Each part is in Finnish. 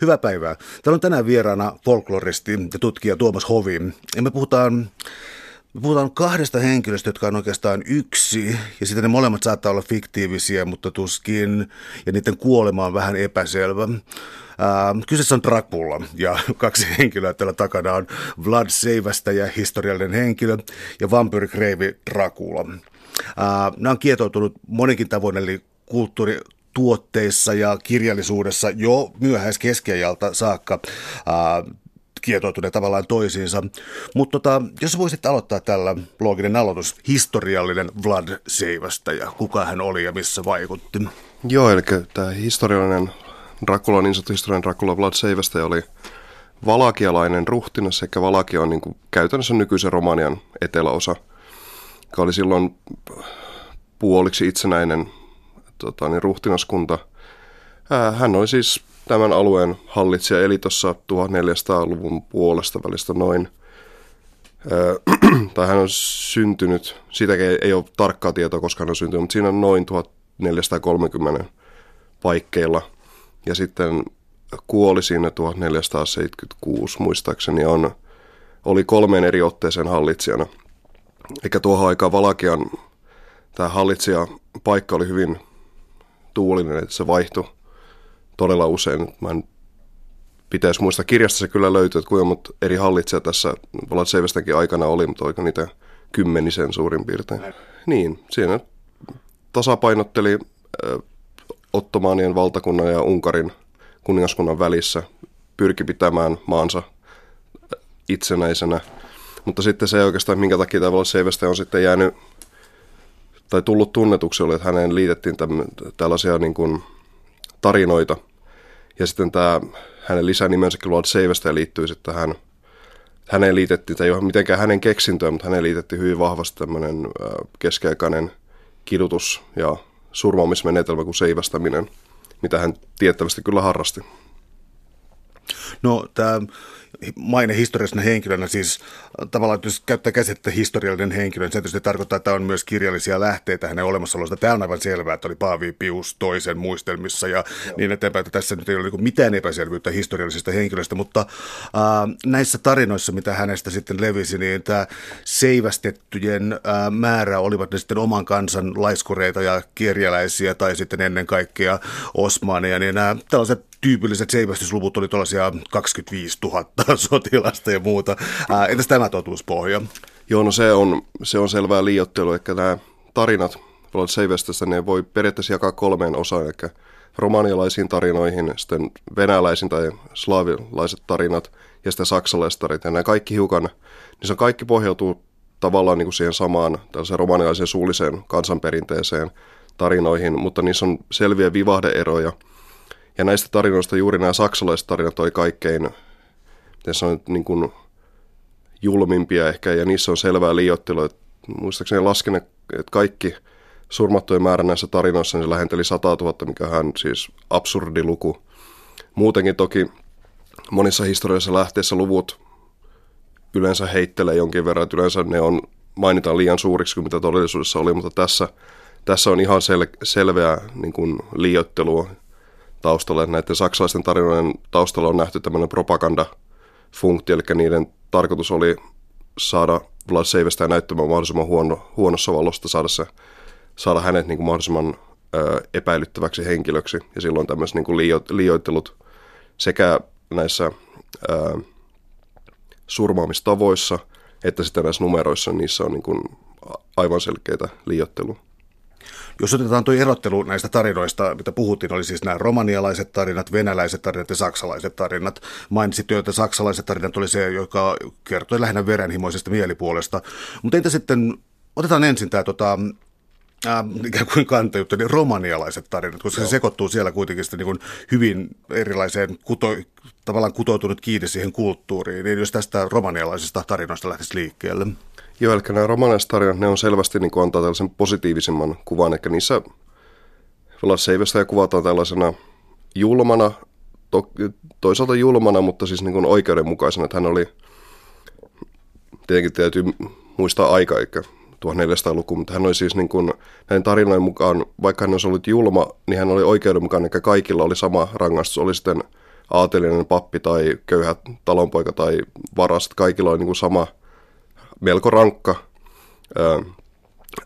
Hyvää päivää. Täällä on tänään vieraana folkloristi ja tutkija Tuomas Hovi. Ja me puhutaan me puhutaan kahdesta henkilöstä, jotka on oikeastaan yksi, ja sitten ne molemmat saattaa olla fiktiivisiä, mutta tuskin, ja niiden kuolema on vähän epäselvä. Ää, kyseessä on Dracula, ja kaksi henkilöä tällä takana on Vlad Seivästä historiallinen henkilö, ja vampyrikreivi Dracula. Ää, nämä on kietoutunut monikin tavoin, eli kulttuuri, tuotteissa ja kirjallisuudessa jo myöhäiskeskiajalta saakka kietoutuneet tavallaan toisiinsa. Mutta tota, jos voisit aloittaa tällä looginen aloitus, historiallinen Vlad Seivästä ja kuka hän oli ja missä vaikutti. Joo, eli tämä historiallinen Dracula, niin sanottu historiallinen Dracula Vlad Seivästä oli valakialainen ruhtinas, sekä Valakia on niin kuin käytännössä nykyisen Romanian eteläosa, joka oli silloin puoliksi itsenäinen tota, niin ruhtinaskunta. Hän oli siis tämän alueen hallitsija, eli tuossa 1400-luvun puolesta välistä noin. tai hän on syntynyt, siitäkin ei, ei ole tarkkaa tietoa, koska hän on syntynyt, mutta siinä on noin 1430 paikkeilla. Ja sitten kuoli siinä 1476 muistaakseni on, oli kolmeen eri otteeseen hallitsijana. Eikä tuohon aikaan Valakian tämä hallitsija paikka oli hyvin tuulinen, että se vaihtui todella usein. Mä en pitäisi muistaa, kirjasta se kyllä löytyy, että kuinka mutta eri hallitsija tässä Vlad Seivästäkin aikana oli, mutta oliko niitä kymmenisen suurin piirtein. Niin, siinä tasapainotteli Ottomaanien valtakunnan ja Unkarin kuningaskunnan välissä, pyrki pitämään maansa itsenäisenä. Mutta sitten se oikeastaan, minkä takia tavallaan Seivästä on sitten jäänyt tai tullut tunnetuksi oli, että häneen liitettiin täm, tällaisia niin kuin tarinoita. Ja sitten tämä hänen lisänimensäkin Lord Seivästä liittyy sitten tähän, häneen liitettiin, tai ei ole mitenkään hänen keksintöä, mutta häneen liitettiin hyvin vahvasti tämmöinen keskiaikainen kidutus ja surmaamismenetelmä kuin seivästäminen, mitä hän tiettävästi kyllä harrasti. No tämä maine historiallisena henkilönä, siis tavallaan jos käyttää käsitettä historiallinen henkilö, niin se tietysti tarkoittaa, että on myös kirjallisia lähteitä hänen olemassaolosta. Tämä on aivan selvää, että oli Paavi Pius toisen muistelmissa ja Joo. niin eteenpäin, että tässä nyt ei ole niin mitään epäselvyyttä historiallisesta henkilöstä, mutta äh, näissä tarinoissa, mitä hänestä sitten levisi, niin tämä seivästettyjen äh, määrä olivat ne sitten oman kansan laiskureita ja kirjaläisiä tai sitten ennen kaikkea osmaaneja, niin nämä tällaiset tyypilliset seivästysluvut oli tuollaisia 25 000 sotilasta ja muuta. Ää, entäs tämä totuuspohja? Joo, no se on, se on selvää liiottelua, että nämä tarinat Vlad Seivästästä, ne voi periaatteessa jakaa kolmeen osaan, eli romanialaisiin tarinoihin, sitten venäläisiin tai slaavilaiset tarinat ja sitten saksalaiset tarinat. Ja nämä kaikki hiukan, niin se kaikki pohjautuu tavallaan niin kuin siihen samaan tällaiseen romanialaiseen suulliseen kansanperinteeseen tarinoihin, mutta niissä on selviä vivahdeeroja – ja näistä tarinoista juuri nämä saksalaiset tarinat oli kaikkein, miten sanoin, niin kuin julmimpia ehkä, ja niissä on selvää liiottelua. Muistaakseni lasken, että kaikki surmattujen määrä näissä tarinoissa niin se lähenteli 100 000, mikä on siis absurdi luku. Muutenkin toki monissa historiallisissa lähteissä luvut yleensä heittelee jonkin verran, että yleensä ne on, mainitaan liian suuriksi kuin mitä todellisuudessa oli, mutta tässä, tässä on ihan sel, selveää niin kuin liiottelua taustalla. Näiden saksalaisten tarinoiden taustalla on nähty tämmöinen propagandafunktio, eli niiden tarkoitus oli saada Vlad Seivestä näyttämään mahdollisimman huono, huonossa valosta, saada, se, saada hänet niin kuin mahdollisimman ö, epäilyttäväksi henkilöksi. Ja silloin tämmöiset niin liio, liioittelut sekä näissä ö, surmaamistavoissa että sitten näissä numeroissa, niissä on niin kuin aivan selkeitä liioittelua. Jos otetaan tuo erottelu näistä tarinoista, mitä puhuttiin, oli siis nämä romanialaiset tarinat, venäläiset tarinat ja saksalaiset tarinat. Mainitsit jo, että saksalaiset tarinat oli se, joka kertoi lähinnä verenhimoisesta mielipuolesta. Mutta entä sitten, otetaan ensin tämä tota, äh, ikään kuin kantajuttu, niin romanialaiset tarinat, koska Joo. se sekoittuu siellä kuitenkin sitten niin hyvin erilaiseen, kuto, tavallaan kutoutunut kiinni siihen kulttuuriin. Niin jos tästä romanialaisista tarinoista lähtisi liikkeelle. Joo, eli nämä romanaiset tarinat, ne on selvästi niin antaa tällaisen positiivisemman kuvan, eli niissä ja kuvataan tällaisena julmana, to, toisaalta julmana, mutta siis niin kuin oikeudenmukaisena, että hän oli, tietenkin täytyy muistaa aika, eikä 1400-luku, mutta hän oli siis niin kuin, näin tarinoiden mukaan, vaikka hän olisi ollut julma, niin hän oli oikeudenmukainen, eikä kaikilla oli sama rangaistus, oli sitten aatelinen pappi tai köyhä talonpoika tai varas, kaikilla on niin kuin sama melko rankka ää,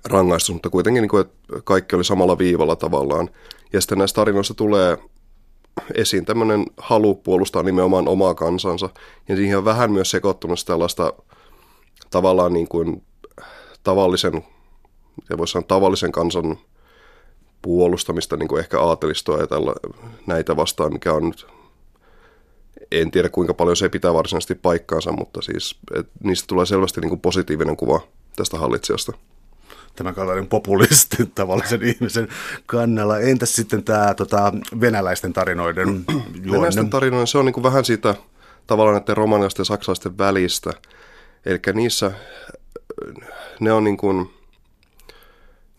rangaistus, mutta kuitenkin niin kuin, että kaikki oli samalla viivalla tavallaan. Ja sitten näissä tarinoissa tulee esiin tämmöinen halu puolustaa nimenomaan omaa kansansa, ja siihen on vähän myös sekoittunut tällaista tavallaan niin kuin tavallisen, ja voisi sanoa tavallisen kansan puolustamista, niin kuin ehkä aatelistoa ja tällä, näitä vastaan, mikä on nyt, en tiedä kuinka paljon se pitää varsinaisesti paikkaansa, mutta siis että niistä tulee selvästi niin kuin positiivinen kuva tästä hallitsijasta tämä kaltainen populisti tavallisen ihmisen kannalla. Entäs sitten tämä tota, venäläisten tarinoiden juonne? Venäläisten tarinoiden, se on niin kuin vähän siitä tavallaan näiden romanilaisten ja saksalaisten välistä. Eli niissä ne on niin kuin,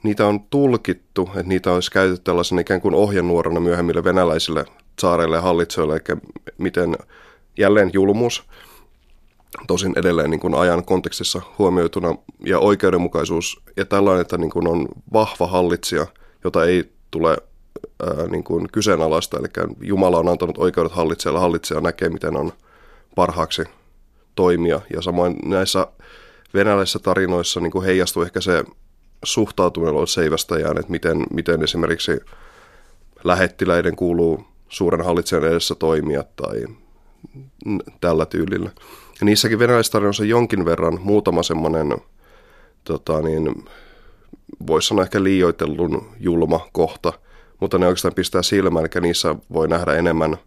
niitä on tulkittu, että niitä olisi käytetty tällaisena ikään kuin ohjenuorana myöhemmille venäläisille saareille ja hallitsijoille, eli miten jälleen julmuus, tosin edelleen niin kuin ajan kontekstissa huomioituna, ja oikeudenmukaisuus, ja tällainen, että niin kuin on vahva hallitsija, jota ei tule ää, niin kuin kyseenalaista, eli Jumala on antanut oikeudet hallitsijalle, hallitsija näkee, miten on parhaaksi toimia, ja samoin näissä venäläisissä tarinoissa niin kuin heijastuu ehkä se suhtautuminen seivästäjään, että miten, miten esimerkiksi lähettiläiden kuuluu suuren hallitsijan edessä toimia tai tällä tyylillä. Ja niissäkin venäläistarinoissa jonkin verran muutama semmoinen, tota niin, voisi sanoa ehkä liioitellun julma kohta, mutta ne oikeastaan pistää silmään, eli niissä voi nähdä enemmän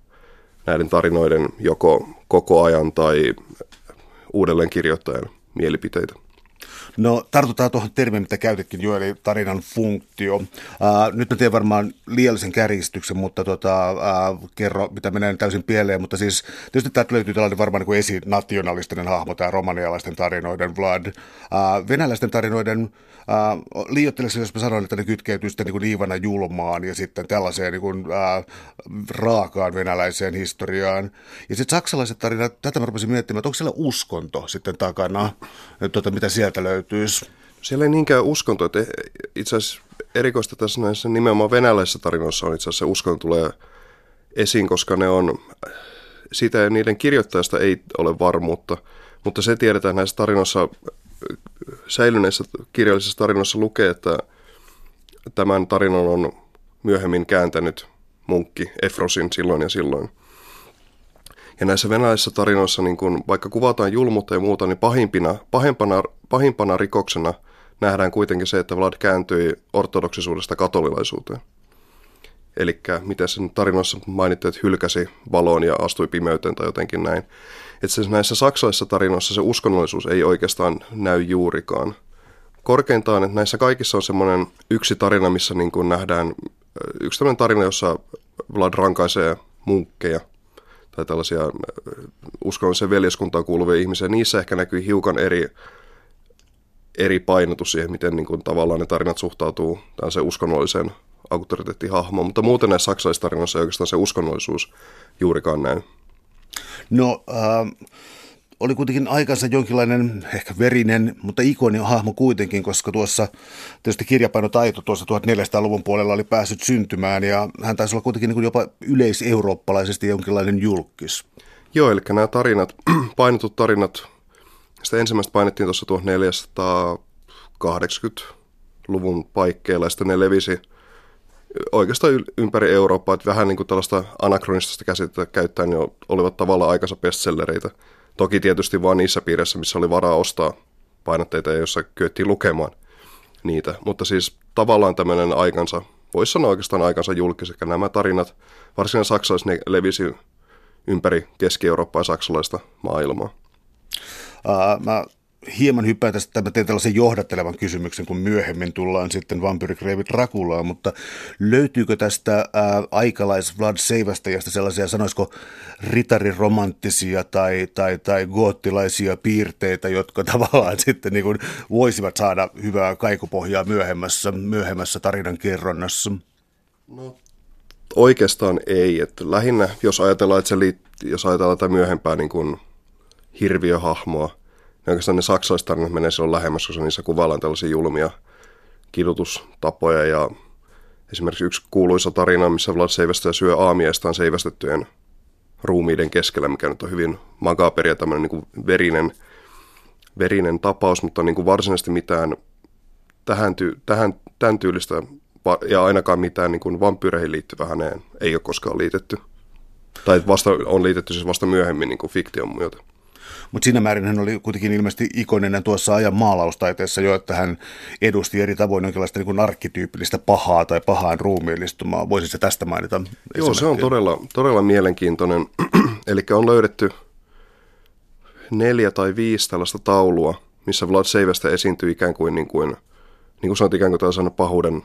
näiden tarinoiden joko koko ajan tai uudelleen kirjoittajan mielipiteitä. No tartutaan tuohon termiin, mitä käytitkin jo, eli tarinan funktio. Uh, nyt mä teen varmaan liiallisen kärjistyksen, mutta tota, uh, kerro, mitä menee täysin pieleen, mutta siis tietysti täältä löytyy tällainen varmaan niin esinationalistinen hahmo, tämä romanialaisten tarinoiden Vlad. Uh, venäläisten tarinoiden Uh, liioittelisi, jos mä sanoin, että ne kytkeytyy sitten niin kuin Iivana julmaan ja sitten tällaiseen niin kuin, uh, raakaan venäläiseen historiaan. Ja sitten saksalaiset tarinat, tätä mä rupesin miettimään, että onko siellä uskonto sitten takana, että, tota, mitä sieltä löytyisi? Siellä ei niinkään uskonto, että itse asiassa erikoista tässä näissä nimenomaan venäläisissä tarinoissa on itse asiassa uskonto tulee esiin, koska ne on, siitä ja niiden kirjoittajasta ei ole varmuutta, mutta se tiedetään näissä tarinoissa säilyneissä kirjallisissa tarinoissa lukee, että tämän tarinan on myöhemmin kääntänyt munkki Efrosin silloin ja silloin. Ja näissä venäläisissä tarinoissa, niin kun, vaikka kuvataan julmuutta ja muuta, niin pahimpina, pahimpana, pahimpana rikoksena nähdään kuitenkin se, että Vlad kääntyi ortodoksisuudesta katolilaisuuteen. Eli miten sen tarinoissa mainittiin, että hylkäsi valon ja astui pimeyteen tai jotenkin näin. Että siis näissä saksalaisissa tarinoissa se uskonnollisuus ei oikeastaan näy juurikaan. Korkeintaan, että näissä kaikissa on semmoinen yksi tarina, missä niin kuin nähdään, yksi tämmöinen tarina, jossa Vlad rankaisee munkkeja tai tällaisia uskonnolliseen veljeskuntaan kuuluvia ihmisiä. Niissä ehkä näkyy hiukan eri, eri painotus siihen, miten niin kuin tavallaan ne tarinat suhtautuu se uskonnolliseen auktoriteettihahmoon, mutta muuten näissä saksalaisissa tarinoissa ei oikeastaan se uskonnollisuus juurikaan näy. No, äh, oli kuitenkin aikansa jonkinlainen ehkä verinen, mutta ikoninen hahmo kuitenkin, koska tuossa tietysti kirjapainotaito tuossa 1400-luvun puolella oli päässyt syntymään ja hän taisi olla kuitenkin niin jopa yleiseurooppalaisesti jonkinlainen julkis. Joo, eli nämä tarinat, painetut tarinat, sitä ensimmäistä painettiin tuossa 1480-luvun paikkeilla ja sitten ne levisi – oikeastaan ympäri Eurooppaa, että vähän niin kuin tällaista anakronistista käsitettä käyttäen niin olivat tavallaan aikansa bestsellereitä. Toki tietysti vain niissä piirissä, missä oli varaa ostaa painotteita ja jossa kyettiin lukemaan niitä. Mutta siis tavallaan tämmöinen aikansa, voisi sanoa oikeastaan aikansa julkis, nämä tarinat, varsinkin saksalaiset, ne levisi ympäri Keski-Eurooppaa ja saksalaista maailmaa. Uh, mä hieman hyppää tästä, mä teen tällaisen johdattelevan kysymyksen, kun myöhemmin tullaan sitten vampyrikreivit Rakulaan, mutta löytyykö tästä ää, aikalais Vlad Seivastajasta sellaisia, sanoisiko ritariromanttisia tai, tai, tai goottilaisia piirteitä, jotka tavallaan sitten niin kuin voisivat saada hyvää kaikupohjaa myöhemmässä, myöhemmässä tarinan kerronnassa? No oikeastaan ei. Että lähinnä, jos ajatellaan, että se liittyy, jos ajatellaan tätä myöhempää niin kuin hirviöhahmoa, oikeastaan ne saksalaiset tarinat menee silloin lähemmäs, koska niissä kuvaillaan tällaisia julmia kidutustapoja ja esimerkiksi yksi kuuluisa tarina, missä Vlad seivästä syö aamiaistaan seivästettyjen ruumiiden keskellä, mikä nyt on hyvin makaperi ja tämmöinen niin verinen, verinen tapaus, mutta niin kuin varsinaisesti mitään tähän, ty, tähän, tämän tyylistä ja ainakaan mitään niin kuin vampyyreihin liittyvää häneen ei ole koskaan liitetty. Tai vasta, on liitetty siis vasta myöhemmin niin kuin fiktion myötä. Mutta siinä määrin hän oli kuitenkin ilmeisesti ikoninen tuossa ajan maalaustaiteessa jo, että hän edusti eri tavoin jonkinlaista niin kuin arkkityypillistä pahaa tai pahaan ruumiillistumaa. Voisi se tästä mainita? Joo, se on todella, todella mielenkiintoinen. Eli on löydetty neljä tai viisi tällaista taulua, missä Vlad Seivestä esiintyy ikään kuin, niin kuin, niin kuin sanot, ikään kuin tällaisen pahuuden,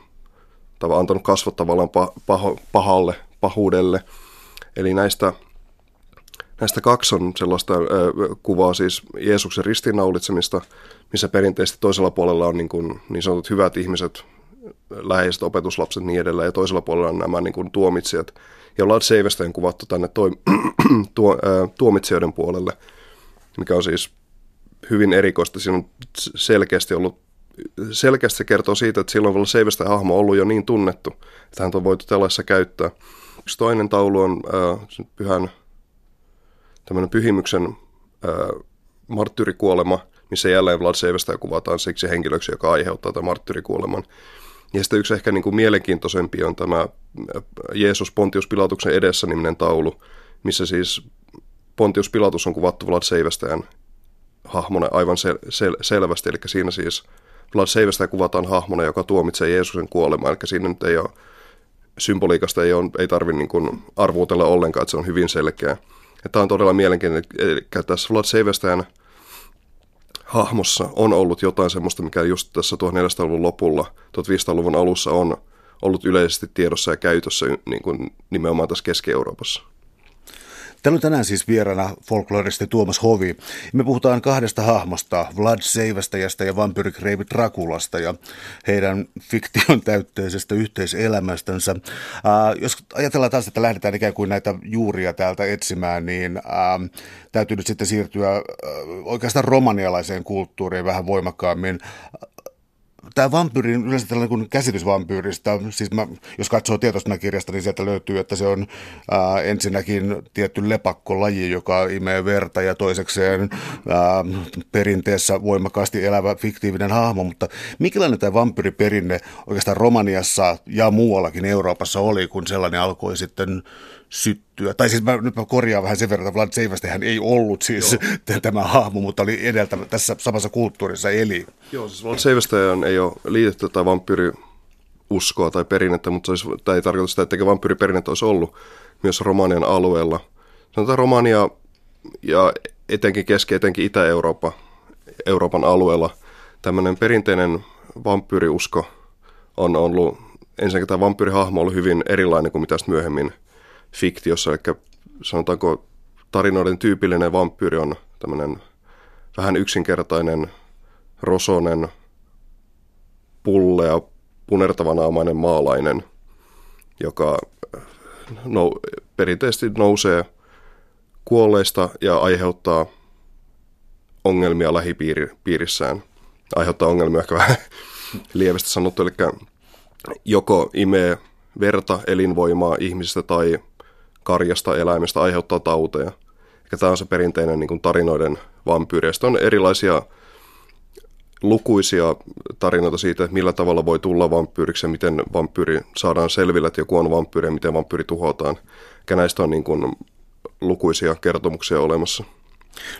tai antanut kasvot tavallaan paho, pahalle, pahuudelle. Eli näistä Näistä kaksi on sellaista äh, kuvaa siis Jeesuksen ristiinnaulitsemista, missä perinteisesti toisella puolella on niin, kuin, niin sanotut hyvät ihmiset, läheiset opetuslapset niin edelleen, ja toisella puolella on nämä niin kuin, tuomitsijat. Ja Lad Seivestä kuvattu tänne toi, tuo, äh, tuomitsijoiden puolelle, mikä on siis hyvin erikoista. Siinä on selkeästi ollut selkeästi se kertoo siitä, että silloin Seivestä hahmo ollut jo niin tunnettu, että hän on voitu tällaisessa käyttää. Yksi toinen taulu on äh, pyhän tämmöinen pyhimyksen äh, marttyrikuolema, missä jälleen Vlad Seivestä kuvataan siksi henkilöksi, joka aiheuttaa tämän marttyrikuoleman. Ja sitten yksi ehkä niin kuin mielenkiintoisempi on tämä Jeesus Pontius Pilatuksen edessä niminen taulu, missä siis Pontius Pilatus on kuvattu Vlad Seivästäjän hahmona aivan sel- sel- selvästi, eli siinä siis Vlad Seivästäjä kuvataan hahmona, joka tuomitsee Jeesuksen kuolemaan, eli siinä nyt ei ole symboliikasta ei, ole, ei tarvitse niin arvuutella ollenkaan, että se on hyvin selkeä. Ja tämä on todella mielenkiintoinen, eli tässä Vlad Seivestäjän hahmossa on ollut jotain semmoista, mikä just tässä 1400-luvun lopulla, 1500-luvun alussa on ollut yleisesti tiedossa ja käytössä niin kuin nimenomaan tässä Keski-Euroopassa. Täällä on tänään siis vieraana folkloristi Tuomas Hovi. Me puhutaan kahdesta hahmosta, Vlad Seivästäjästä ja vampyrikreivi Drakulasta ja heidän fiktion täytteisestä yhteiselämästänsä. Ää, jos ajatellaan taas, että lähdetään ikään kuin näitä juuria täältä etsimään, niin ää, täytyy nyt sitten siirtyä ää, oikeastaan romanialaiseen kulttuuriin vähän voimakkaammin tämä vampyyrin, yleensä tällainen kuin käsitys vampyyristä, siis mä, jos katsoo tietoista kirjasta, niin sieltä löytyy, että se on ää, ensinnäkin tietty lepakkolaji, joka imee verta ja toisekseen ää, perinteessä voimakkaasti elävä fiktiivinen hahmo, mutta mikälainen tämä vampyyriperinne oikeastaan Romaniassa ja muuallakin Euroopassa oli, kun sellainen alkoi sitten syttyä. Tai siis mä, nyt mä korjaan vähän sen verran, että Vlad Seivästähän ei ollut siis Joo. tämä hahmo, mutta oli edeltä tässä samassa kulttuurissa eli. Joo, siis Vlad ei ole liitetty tai vampyyri uskoa tai perinnettä, mutta olisi, tämä ei tarkoita sitä, että vampyyriperinnettä olisi ollut myös Romanian alueella. Sanotaan Romania ja etenkin Keski- etenkin Itä-Eurooppa, Euroopan alueella tämmöinen perinteinen vampyyriusko on ollut, ensinnäkin tämä vampyyrihahmo on ollut hyvin erilainen kuin mitä myöhemmin – fiktiossa, eli sanotaanko tarinoiden tyypillinen vampyyri on tämmöinen vähän yksinkertainen, rosonen, pullea, punertavanaamainen maalainen, joka no, perinteisesti nousee kuolleista ja aiheuttaa ongelmia lähipiirissään. Aiheuttaa ongelmia ehkä vähän lievästi sanottu, eli joko imee verta, elinvoimaa ihmisistä tai karjasta eläimestä aiheuttaa tauteja. Eikä tämä on se perinteinen niin kuin tarinoiden vampyyri. on erilaisia lukuisia tarinoita siitä, että millä tavalla voi tulla vampyyriksi ja miten vampyyri saadaan selville, että joku on vampyyri ja miten vampyyri tuhotaan. Eikä näistä on niin kuin lukuisia kertomuksia olemassa.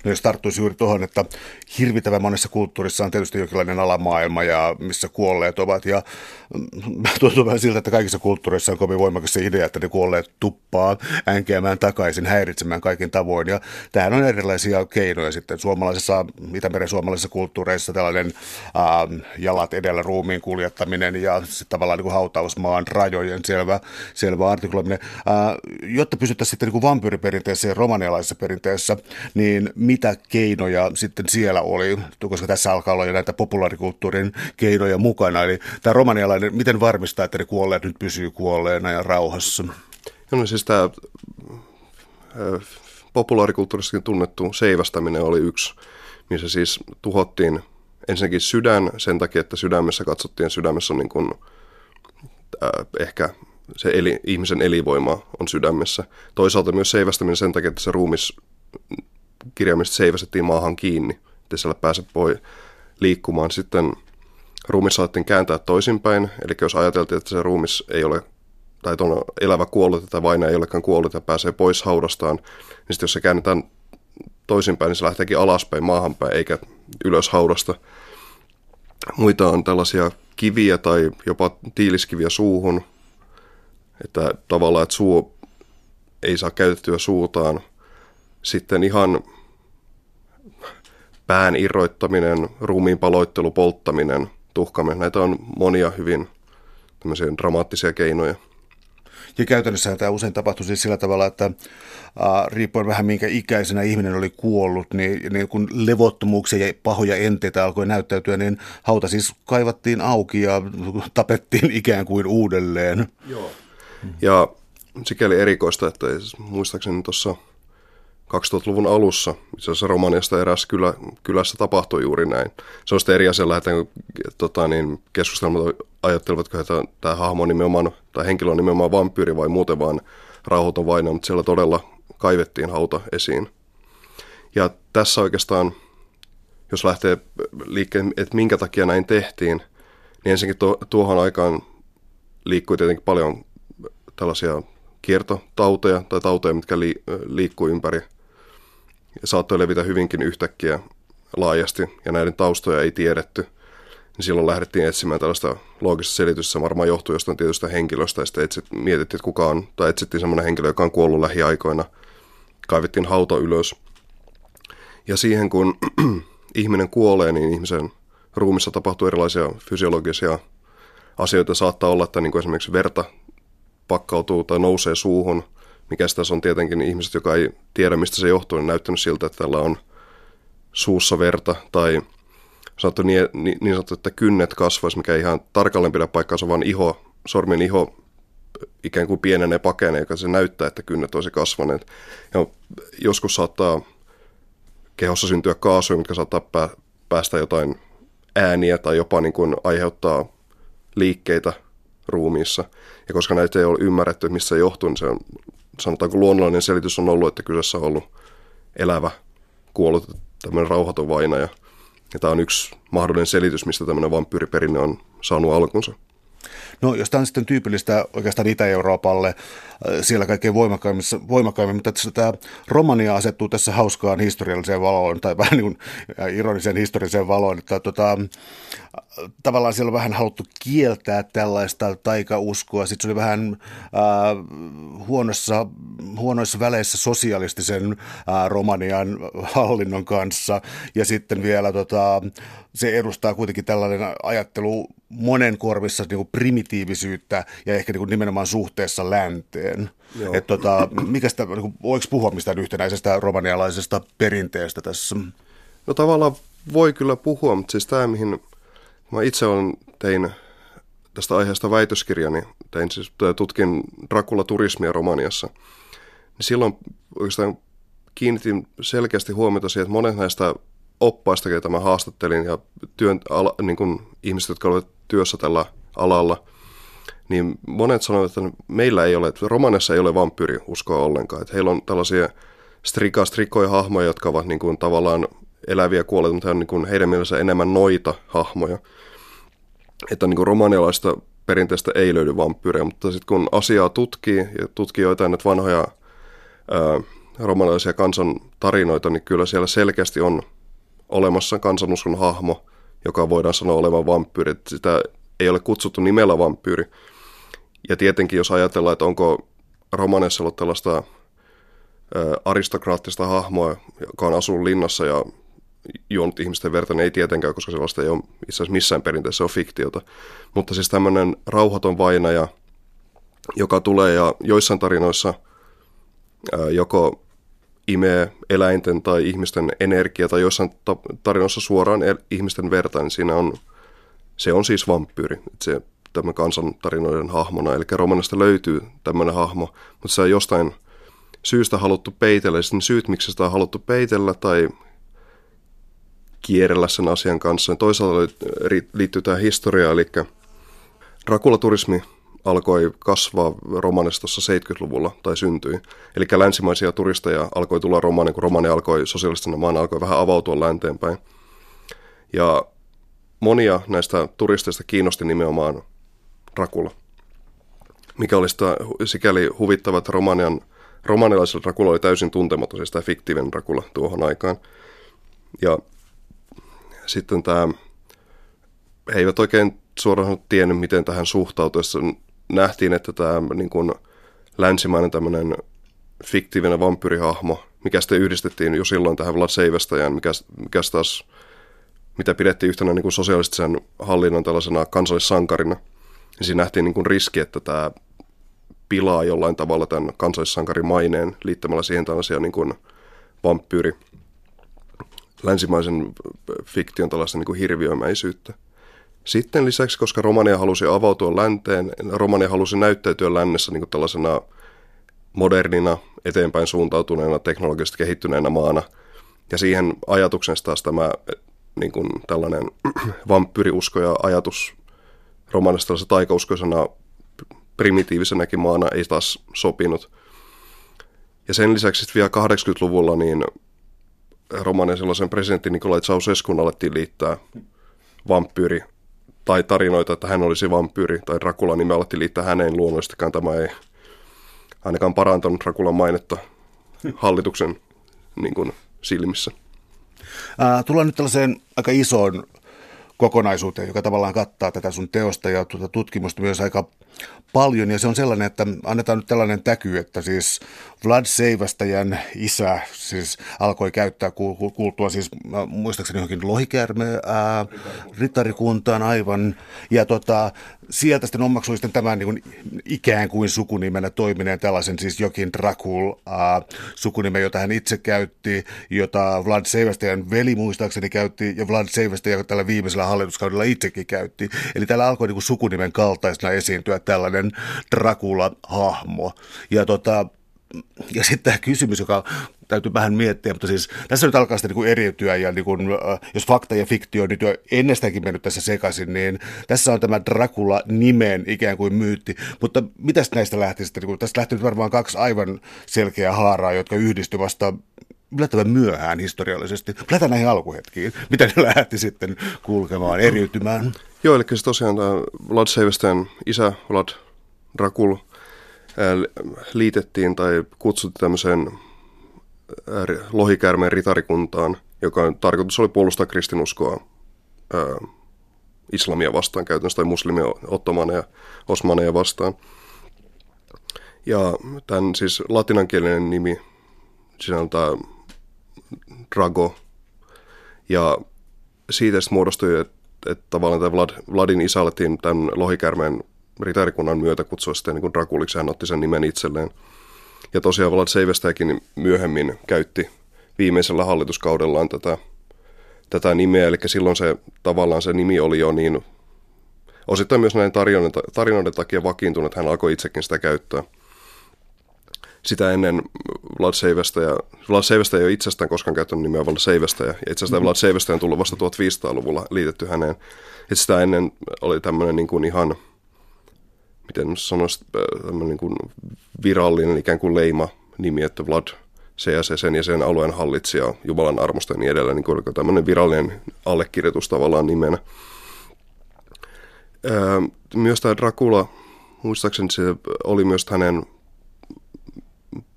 No jos tarttuisi juuri tuohon, että hirvittävän monessa kulttuurissa on tietysti jonkinlainen alamaailma ja missä kuolleet ovat ja mm, tuntuu vähän siltä, että kaikissa kulttuureissa on kovin voimakas se idea, että ne kuolleet tuppaa änkeämään takaisin, häiritsemään kaikin tavoin ja tähän on erilaisia keinoja sitten suomalaisessa, Itämeren suomalaisissa kulttuureissa tällainen äh, jalat edellä ruumiin kuljettaminen ja sitten tavallaan niin kuin hautausmaan rajojen selvä, selvä artikloiminen. Äh, jotta pysyttäisiin sitten niin kuin vampyyriperinteessä ja romanialaisessa perinteessä, niin mitä keinoja sitten siellä oli, koska tässä alkaa olla jo näitä populaarikulttuurin keinoja mukana. Eli tämä romanialainen, miten varmistaa, että ne kuolleet nyt pysyy kuolleena ja rauhassa? No siis tämä populaarikulttuurissakin tunnettu seivästäminen oli yksi, missä siis tuhottiin ensinnäkin sydän sen takia, että sydämessä katsottiin, sydämessä on niin kuin, äh, ehkä se eli, ihmisen elinvoima on sydämessä. Toisaalta myös seivästäminen sen takia, että se ruumis kirjaimisesti seivästettiin maahan kiinni, että siellä pääse voi liikkumaan. Sitten ruumis saatiin kääntää toisinpäin, eli jos ajateltiin, että se ruumis ei ole tai tuon elävä kuollut, että vaina ei olekaan kuollut ja pääsee pois haudastaan, niin sitten jos se käännetään toisinpäin, niin se lähteekin alaspäin maahanpäin eikä ylös haudasta. Muita on tällaisia kiviä tai jopa tiiliskiviä suuhun, että tavallaan, että suu ei saa käytettyä suutaan. Sitten ihan pään irroittaminen, ruumiin paloittelu, polttaminen, tuhkaminen. Näitä on monia hyvin dramaattisia keinoja. Ja käytännössä tämä usein tapahtui siis sillä tavalla, että äh, riippuen vähän minkä ikäisenä ihminen oli kuollut, niin, niin kun levottomuuksia ja pahoja enteitä alkoi näyttäytyä, niin hauta siis kaivattiin auki ja tapettiin ikään kuin uudelleen. Joo. Ja sikäli erikoista, että muistaakseni tuossa 2000-luvun alussa, itse asiassa Romaniasta eräs kylä, kylässä tapahtui juuri näin. Se on sitten eri asia lähdetään tota, niin, keskustelemaan, ajattelevatko, että tämä hahmo on nimenomaan, tai henkilö on nimenomaan vampyyri vai muuten vaan rauhoiton vaino, mutta siellä todella kaivettiin hauta esiin. Ja tässä oikeastaan, jos lähtee liikkeen, että minkä takia näin tehtiin, niin ensinnäkin tuohon aikaan liikkui tietenkin paljon tällaisia kiertotauteja tai tauteja, mitkä liikkuu ympäri saattoi levitä hyvinkin yhtäkkiä laajasti ja näiden taustoja ei tiedetty, niin silloin lähdettiin etsimään tällaista loogista selitystä. Se varmaan johtuu jostain tietystä henkilöstä ja sitten etsit, mietittiin, että kuka on, tai etsittiin semmoinen henkilö, joka on kuollut lähiaikoina. Kaivettiin hauta ylös. Ja siihen kun ihminen kuolee, niin ihmisen ruumissa tapahtuu erilaisia fysiologisia asioita. Saattaa olla, että niin kuin esimerkiksi verta pakkautuu tai nousee suuhun – mikä tässä on tietenkin ihmiset, joka ei tiedä, mistä se johtuu, niin näyttänyt siltä, että tällä on suussa verta tai sanottu niin, niin, niin sanottu, että kynnet kasvaisi, mikä ei ihan tarkalleen pidä paikkaansa, vaan iho, sormien iho ikään kuin pienenee pakenee, joka se näyttää, että kynnet olisi kasvaneet. Ja joskus saattaa kehossa syntyä kaasuja, mitkä saattaa pää, päästä jotain ääniä tai jopa niin kuin aiheuttaa liikkeitä ruumiissa. Ja koska näitä ei ole ymmärretty, missä se johtuu, niin se on sanotaanko luonnollinen selitys on ollut, että kyseessä on ollut elävä, kuollut tämmöinen rauhaton vainaja. Ja tämä on yksi mahdollinen selitys, mistä tämmöinen vampyyriperinne on saanut alkunsa. No, jos tämä on sitten tyypillistä oikeastaan Itä-Euroopalle, äh, siellä kaikkein voimakkaimmin, mutta tämä Romania asettuu tässä hauskaan historialliseen valoon, tai vähän niin kuin äh, ironiseen historialliseen valoon, että tota, tavallaan siellä on vähän haluttu kieltää tällaista taikauskoa. Sitten se oli vähän äh, huonossa, huonoissa väleissä sosialistisen äh, Romanian hallinnon kanssa. Ja sitten vielä tota, se edustaa kuitenkin tällainen ajattelu monen korvissa niin kuin primitiivisyyttä ja ehkä niin kuin nimenomaan suhteessa länteen. Et tota, mikä sitä, niin kuin, voiko puhua mistään yhtenäisestä romanialaisesta perinteestä tässä? No tavallaan voi kyllä puhua, mutta siis tämä, mihin Mä itse olen, tein tästä aiheesta väitöskirjani, tein siis, tutkin Dracula-turismia Romaniassa. Niin silloin oikeastaan kiinnitin selkeästi huomiota siihen, että monet näistä oppaista, joita mä haastattelin, ja työn, ala, niin kuin ihmiset, jotka olivat työssä tällä alalla, niin monet sanoivat, että meillä ei ole, että Romaniassa ei ole uskoa ollenkaan. Että heillä on tällaisia strika, strikkoja hahmoja, jotka ovat niin kuin tavallaan eläviä kuolleita, mutta he on niin kuin heidän mielessä enemmän noita hahmoja että niin kuin romanialaista perinteistä ei löydy vampyyrejä, mutta sitten kun asiaa tutkii ja tutkii joitain näitä vanhoja ää, romanialaisia kansan tarinoita, niin kyllä siellä selkeästi on olemassa kansanuskon hahmo, joka voidaan sanoa olevan vampyyri. Sitä ei ole kutsuttu nimellä vampyyri. Ja tietenkin jos ajatellaan, että onko romaneissa ollut tällaista aristokraattista hahmoa, joka on asunut linnassa ja juonut ihmisten verta, niin ei tietenkään, koska sellaista ei ole itse asiassa missään perinteessä, on fiktiota. Mutta siis tämmöinen rauhaton vainaja, joka tulee ja joissain tarinoissa joko imee eläinten tai ihmisten energiaa tai joissain tarinoissa suoraan el- ihmisten verta, niin siinä on, se on siis vampyyri. Se tämän kansan tarinoiden hahmona. Eli romanista löytyy tämmöinen hahmo, mutta se on jostain syystä haluttu peitellä. Sitten syyt, miksi sitä on haluttu peitellä tai kierrellä sen asian kanssa. Toisaalta liittyy tähän historiaan, eli Rakula-turismi alkoi kasvaa Romanestossa 70-luvulla tai syntyi. Eli länsimaisia turisteja alkoi tulla Romania, kun Romania alkoi sosialistisena maana alkoi vähän avautua länteenpäin. Ja monia näistä turisteista kiinnosti nimenomaan Dracula, mikä oli sitä sikäli huvittava, että Romanian, romanilaisella Dracula oli täysin tuntematon, siis tämä fiktiivinen Dracula tuohon aikaan. Ja sitten tämä, he eivät oikein suoraan tiennyt, miten tähän suhtautuessa nähtiin, että tämä niin kuin, länsimainen tämmöinen fiktiivinen vampyrihahmo, mikä sitten yhdistettiin jo silloin tähän Vlad Seivästäjään, mikä, mikä taas, mitä pidettiin yhtenä niin kuin sosialistisen hallinnon tällaisena kansallissankarina, niin siinä nähtiin niin kuin riski, että tämä pilaa jollain tavalla tämän kansallissankarin maineen liittämällä siihen tällaisia niin kuin vampyyri, länsimaisen fiktion tällaista niin kuin hirviömäisyyttä. Sitten lisäksi, koska Romania halusi avautua länteen, Romania halusi näyttäytyä lännessä niin kuin tällaisena modernina, eteenpäin suuntautuneena, teknologisesti kehittyneenä maana. Ja siihen ajatuksen taas tämä niin kuin tällainen vampyriusko ja ajatus Romanista tällaisena taikauskoisena primitiivisenäkin maana ei taas sopinut. Ja sen lisäksi vielä 80-luvulla niin Romanian sellaisen presidentti Nikolai Ceausescun alettiin liittää vampyyri tai tarinoita, että hän olisi vampyyri tai Dracula, niin me alettiin liittää häneen luonnollisestikaan. Tämä ei ainakaan parantanut Draculan mainetta hallituksen niin kuin, silmissä. Tullaan nyt tällaiseen aika isoon kokonaisuuteen, joka tavallaan kattaa tätä sun teosta ja tuota tutkimusta myös aika paljon. Ja se on sellainen, että annetaan nyt tällainen täky, että siis Vlad Seivästäjän isä siis alkoi käyttää kuultua siis muistaakseni johonkin lohikäärme ää, ritarikuntaan aivan. Ja tota, sieltä sitten omaksui sitten tämän niin ikään kuin sukunimenä toimineen tällaisen siis jokin Dracul ää, sukunimen, jota hän itse käytti, jota Vlad Seivästäjän veli muistaakseni käytti ja Vlad Seivästäjä tällä viimeisellä hallituskaudella itsekin käytti. Eli täällä alkoi niin kuin sukunimen kaltaisena esiintyä tällainen Dracula-hahmo. Ja tota, ja sitten tämä kysymys, joka täytyy vähän miettiä, mutta siis tässä nyt alkaa sitten niin eriytyä ja niin kuin, jos fakta ja fiktio on nyt jo ennestäänkin mennyt tässä sekaisin, niin tässä on tämä Dracula nimen ikään kuin myytti, mutta mitäs näistä lähti sitten, niin kuin, tästä lähti nyt varmaan kaksi aivan selkeää haaraa, jotka yhdistyvät vasta yllättävän myöhään historiallisesti. Lähdetään näihin alkuhetkiin. Miten ne lähti sitten kulkemaan, eriytymään? Joo, eli siis tosiaan tämä Vlad Seivesten isä, Vlad Dracul, liitettiin tai kutsuttiin tämmöiseen lohikärmeen ritarikuntaan, joka tarkoitus oli puolustaa kristinuskoa ää, islamia vastaan käytännössä tai muslimia ottomaneja, osmaneja vastaan. Ja tämän siis latinankielinen nimi sisältää Drago. Ja siitä sitten muodostui, että, että tavallaan tämä Vlad, Vladin isä alettiin tämän lohikärmeen ritarikunnan myötä kutsua sitten niin Drakuliksi, hän otti sen nimen itselleen. Ja tosiaan Vlad Seivestäkin myöhemmin käytti viimeisellä hallituskaudellaan tätä, tätä nimeä, eli silloin se tavallaan se nimi oli jo niin osittain myös näiden tarinoiden, tarinoiden takia vakiintunut, hän alkoi itsekin sitä käyttää. Sitä ennen Vlad Seivestä ja Vlad Seivestä ei ole itsestään koskaan käyttänyt nimeä Vlad Seivestä ja itse asiassa. Vlad Seivestä on tullut vasta 1500-luvulla liitetty häneen. Et sitä ennen oli tämmöinen niin kuin ihan – miten sanoisi, tämmöinen niin kuin virallinen ikään kuin leima nimi, että Vlad se ja se sen ja sen alueen hallitsija, Jumalan armosta ja niin edelleen, niin kuin tämmöinen virallinen allekirjoitus tavallaan nimenä. Myös tämä Dracula, muistaakseni se oli myös hänen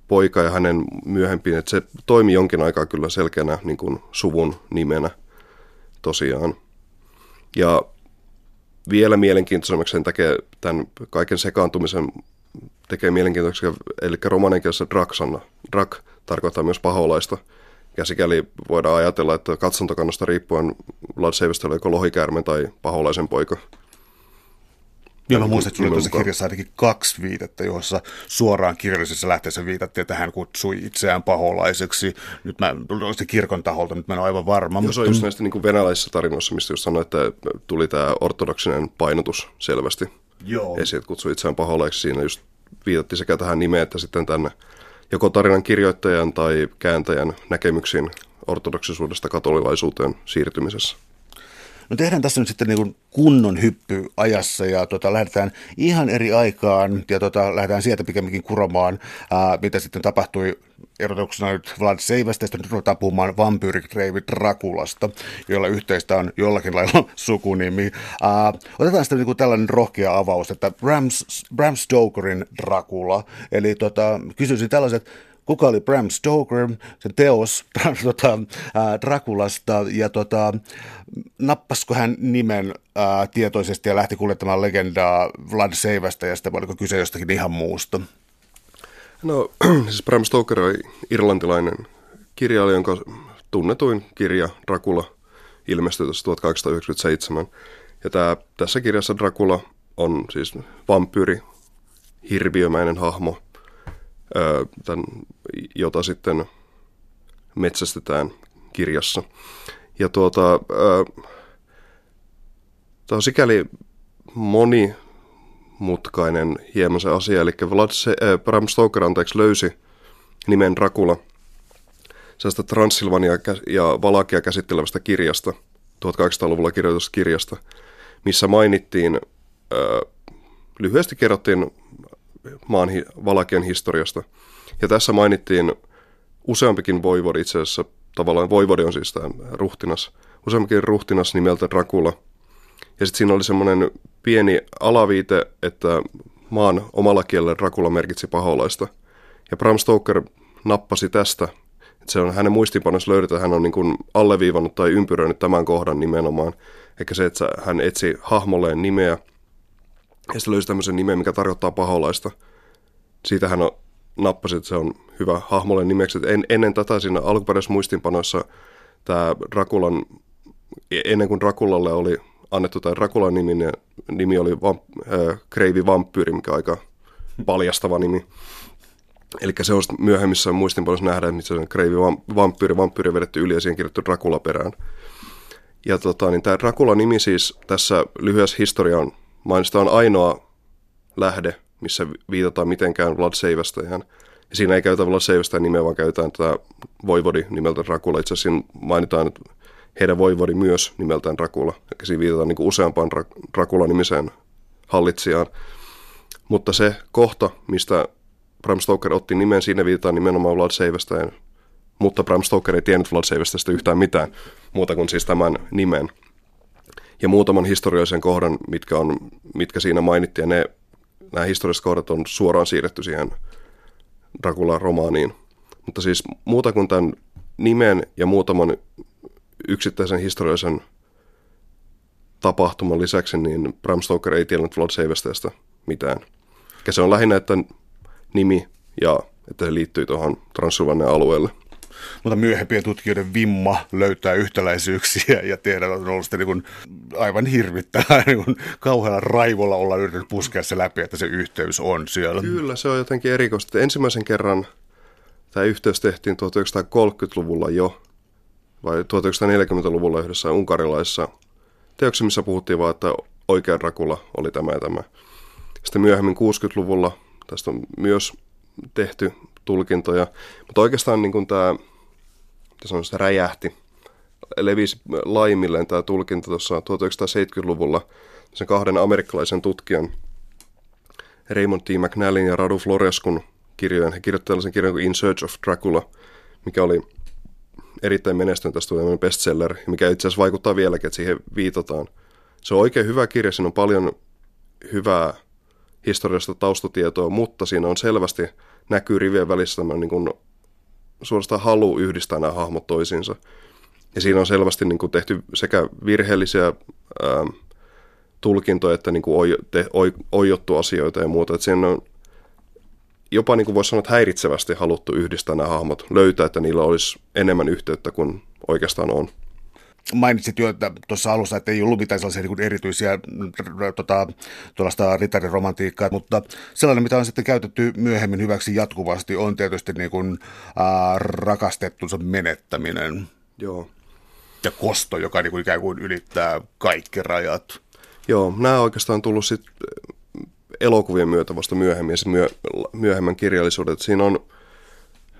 poika ja hänen myöhempiin, että se toimi jonkin aikaa kyllä selkeänä niin kuin suvun nimenä tosiaan. Ja vielä mielenkiintoisemmaksi sen tekee tämän kaiken sekaantumisen tekee mielenkiintoiseksi, eli romaniankielessä draksanna. Drak tarkoittaa myös paholaista. Ja sikäli voidaan ajatella, että katsontokannasta riippuen Vlad Seivästä oli joko lohikäärme tai paholaisen poika. Joo, mä muistan, että sulla tuossa kirjassa ainakin kaksi viitettä, joissa suoraan kirjallisessa lähteessä viitattiin, että hän kutsui itseään paholaiseksi. Nyt mä se kirkon taholta, nyt mä en ole aivan varma. Joo, mutta... se on just näistä niin kuin venäläisissä tarinoissa, mistä just sanoin, että tuli tämä ortodoksinen painotus selvästi Joo. esiin, että kutsui itseään paholaiksi. Siinä just viitattiin sekä tähän nimeen että sitten tänne joko tarinan kirjoittajan tai kääntäjän näkemyksiin ortodoksisuudesta katolilaisuuteen siirtymisessä. No tehdään tässä nyt sitten niin kuin kunnon hyppy ajassa ja tota, lähdetään ihan eri aikaan ja tota, lähdetään sieltä pikemminkin kuromaan, ää, mitä sitten tapahtui erotuksena nyt Vlad Seivästä, nyt ruvetaan puhumaan vampyyrikreivi Drakulasta, jolla yhteistä on jollakin lailla sukunimi. Ää, otetaan sitten niin tällainen rohkea avaus, että Bram, Bram Stokerin Dracula, eli tota, kysyisin tällaiset, kuka oli Bram Stoker, sen teos tota, ää, Drakulasta, ja tota, nappasko hän nimen ää, tietoisesti ja lähti kuljettamaan legendaa Vlad Seivästä, ja sitten oliko kyse jostakin ihan muusta? No, siis Bram Stoker oli irlantilainen kirjailija, jonka tunnetuin kirja Dracula ilmestyi 1897. Ja tämä, tässä kirjassa Dracula on siis vampyyri, hirviömäinen hahmo, tämän, jota sitten metsästetään kirjassa. Ja tuota, tämä on sikäli monimutkainen hieman se asia, eli Vlad se, äh, Bram Stoker anteeksi, löysi nimen Dracula sellaista Transsilvania ja Valakia käsittelevästä kirjasta, 1800-luvulla kirjoitusta kirjasta, missä mainittiin, äh, lyhyesti kerrottiin maan Valakian historiasta. Ja tässä mainittiin useampikin voivodi itse asiassa, tavallaan voivodi on siis tämä ruhtinas, useampikin ruhtinas nimeltä Dracula. Ja sitten siinä oli semmoinen pieni alaviite, että maan omalla kielellä Dracula merkitsi paholaista. Ja Bram Stoker nappasi tästä, että se on hänen muistinpanossa löydetään, hän on niin kuin alleviivannut tai ympyröinyt tämän kohdan nimenomaan. Eikä se, että hän etsi hahmolleen nimeä, ja sitten löysi tämmöisen nimen, mikä tarkoittaa paholaista. Siitä hän on, nappasi, että se on hyvä hahmolle nimeksi. En, ennen tätä siinä alkuperäisessä muistinpanoissa tämä Drakulan, ennen kuin Drakulalle oli annettu tämä Drakulan nimi, niin nimi oli vamp, äh, Kreivi Vampyyri, mikä on aika paljastava nimi. Eli se on myöhemmissä muistinpanoissa nähdään, missä se on Kreivi Vampyyri, vampyyri vedetty yli ja siihen kirjoittu Drakula perään. Ja tota, niin tämä Dracula-nimi siis tässä lyhyessä historian Mainista on ainoa lähde, missä viitataan mitenkään Vlad Seivästäjään. Ja siinä ei käytä Vlad Seivästäjän nimeä, vaan käytetään tätä voivodi nimeltä Rakula. Itse asiassa siinä mainitaan että heidän voivodi myös nimeltään Rakula. Eli siinä viitataan niin useampaan Rakula-nimiseen hallitsijaan. Mutta se kohta, mistä Bram Stoker otti nimen, siinä viitataan nimenomaan Vlad Seivästäjään. Mutta Bram Stoker ei tiennyt Vlad Seivästästä yhtään mitään muuta kuin siis tämän nimen ja muutaman historiallisen kohdan, mitkä, on, mitkä siinä mainittiin. Ja ne, nämä historialliset kohdat on suoraan siirretty siihen Dracula-romaaniin. Mutta siis muuta kuin tämän nimen ja muutaman yksittäisen historiallisen tapahtuman lisäksi, niin Bram Stoker ei tiennyt Vlad Seivesteestä mitään. Ja se on lähinnä, että nimi ja että se liittyy tuohon Transylvanian alueelle. Mutta myöhempien tutkijoiden vimma löytää yhtäläisyyksiä ja tehdä on ollut sitten niin aivan hirvittävää niin kauhealla raivolla olla yritetty puskea se läpi, että se yhteys on siellä. Kyllä, se on jotenkin erikoista. Ensimmäisen kerran tämä yhteys tehtiin 1930-luvulla jo, vai 1940-luvulla yhdessä unkarilaisessa teoksessa, missä puhuttiin vaan, että oikea Rakula oli tämä ja tämä. Sitten myöhemmin 60-luvulla tästä on myös tehty tulkintoja, mutta oikeastaan niin kuin tämä sanon, se räjähti, levisi laimilleen tämä tulkinta tuossa 1970-luvulla sen kahden amerikkalaisen tutkijan Raymond T. McNallin ja Radu Floreskun kirjojen. He kirjoittivat tällaisen kirjan kuin In Search of Dracula, mikä oli erittäin menestynyt tästä tuli bestseller, mikä itse asiassa vaikuttaa vieläkin, että siihen viitataan. Se on oikein hyvä kirja, siinä on paljon hyvää historiallista taustatietoa, mutta siinä on selvästi näkyy rivien välissä tämmöinen niin suorastaan halu yhdistää nämä hahmot toisiinsa. Ja siinä on selvästi niin kuin tehty sekä virheellisiä ää, tulkintoja että niin kuin oi, te, oi, oijottu asioita ja muuta. Että siinä on jopa niin kuin voisi sanoa, että häiritsevästi haluttu yhdistää nämä hahmot, löytää, että niillä olisi enemmän yhteyttä kuin oikeastaan on mainitsit jo että tuossa alussa, että ei ollut mitään sellaisia niin erityisiä tota, tuollaista ritariromantiikkaa, mutta sellainen, mitä on sitten käytetty myöhemmin hyväksi jatkuvasti, on tietysti niin kuin, ää, rakastettunsa menettäminen. Joo. Ja kosto, joka niin kuin ikään kuin ylittää kaikki rajat. Joo, nämä on oikeastaan tullut sitten elokuvien myötä vasta myöhemmin ja myö, myöhemmän kirjallisuudet. Siinä on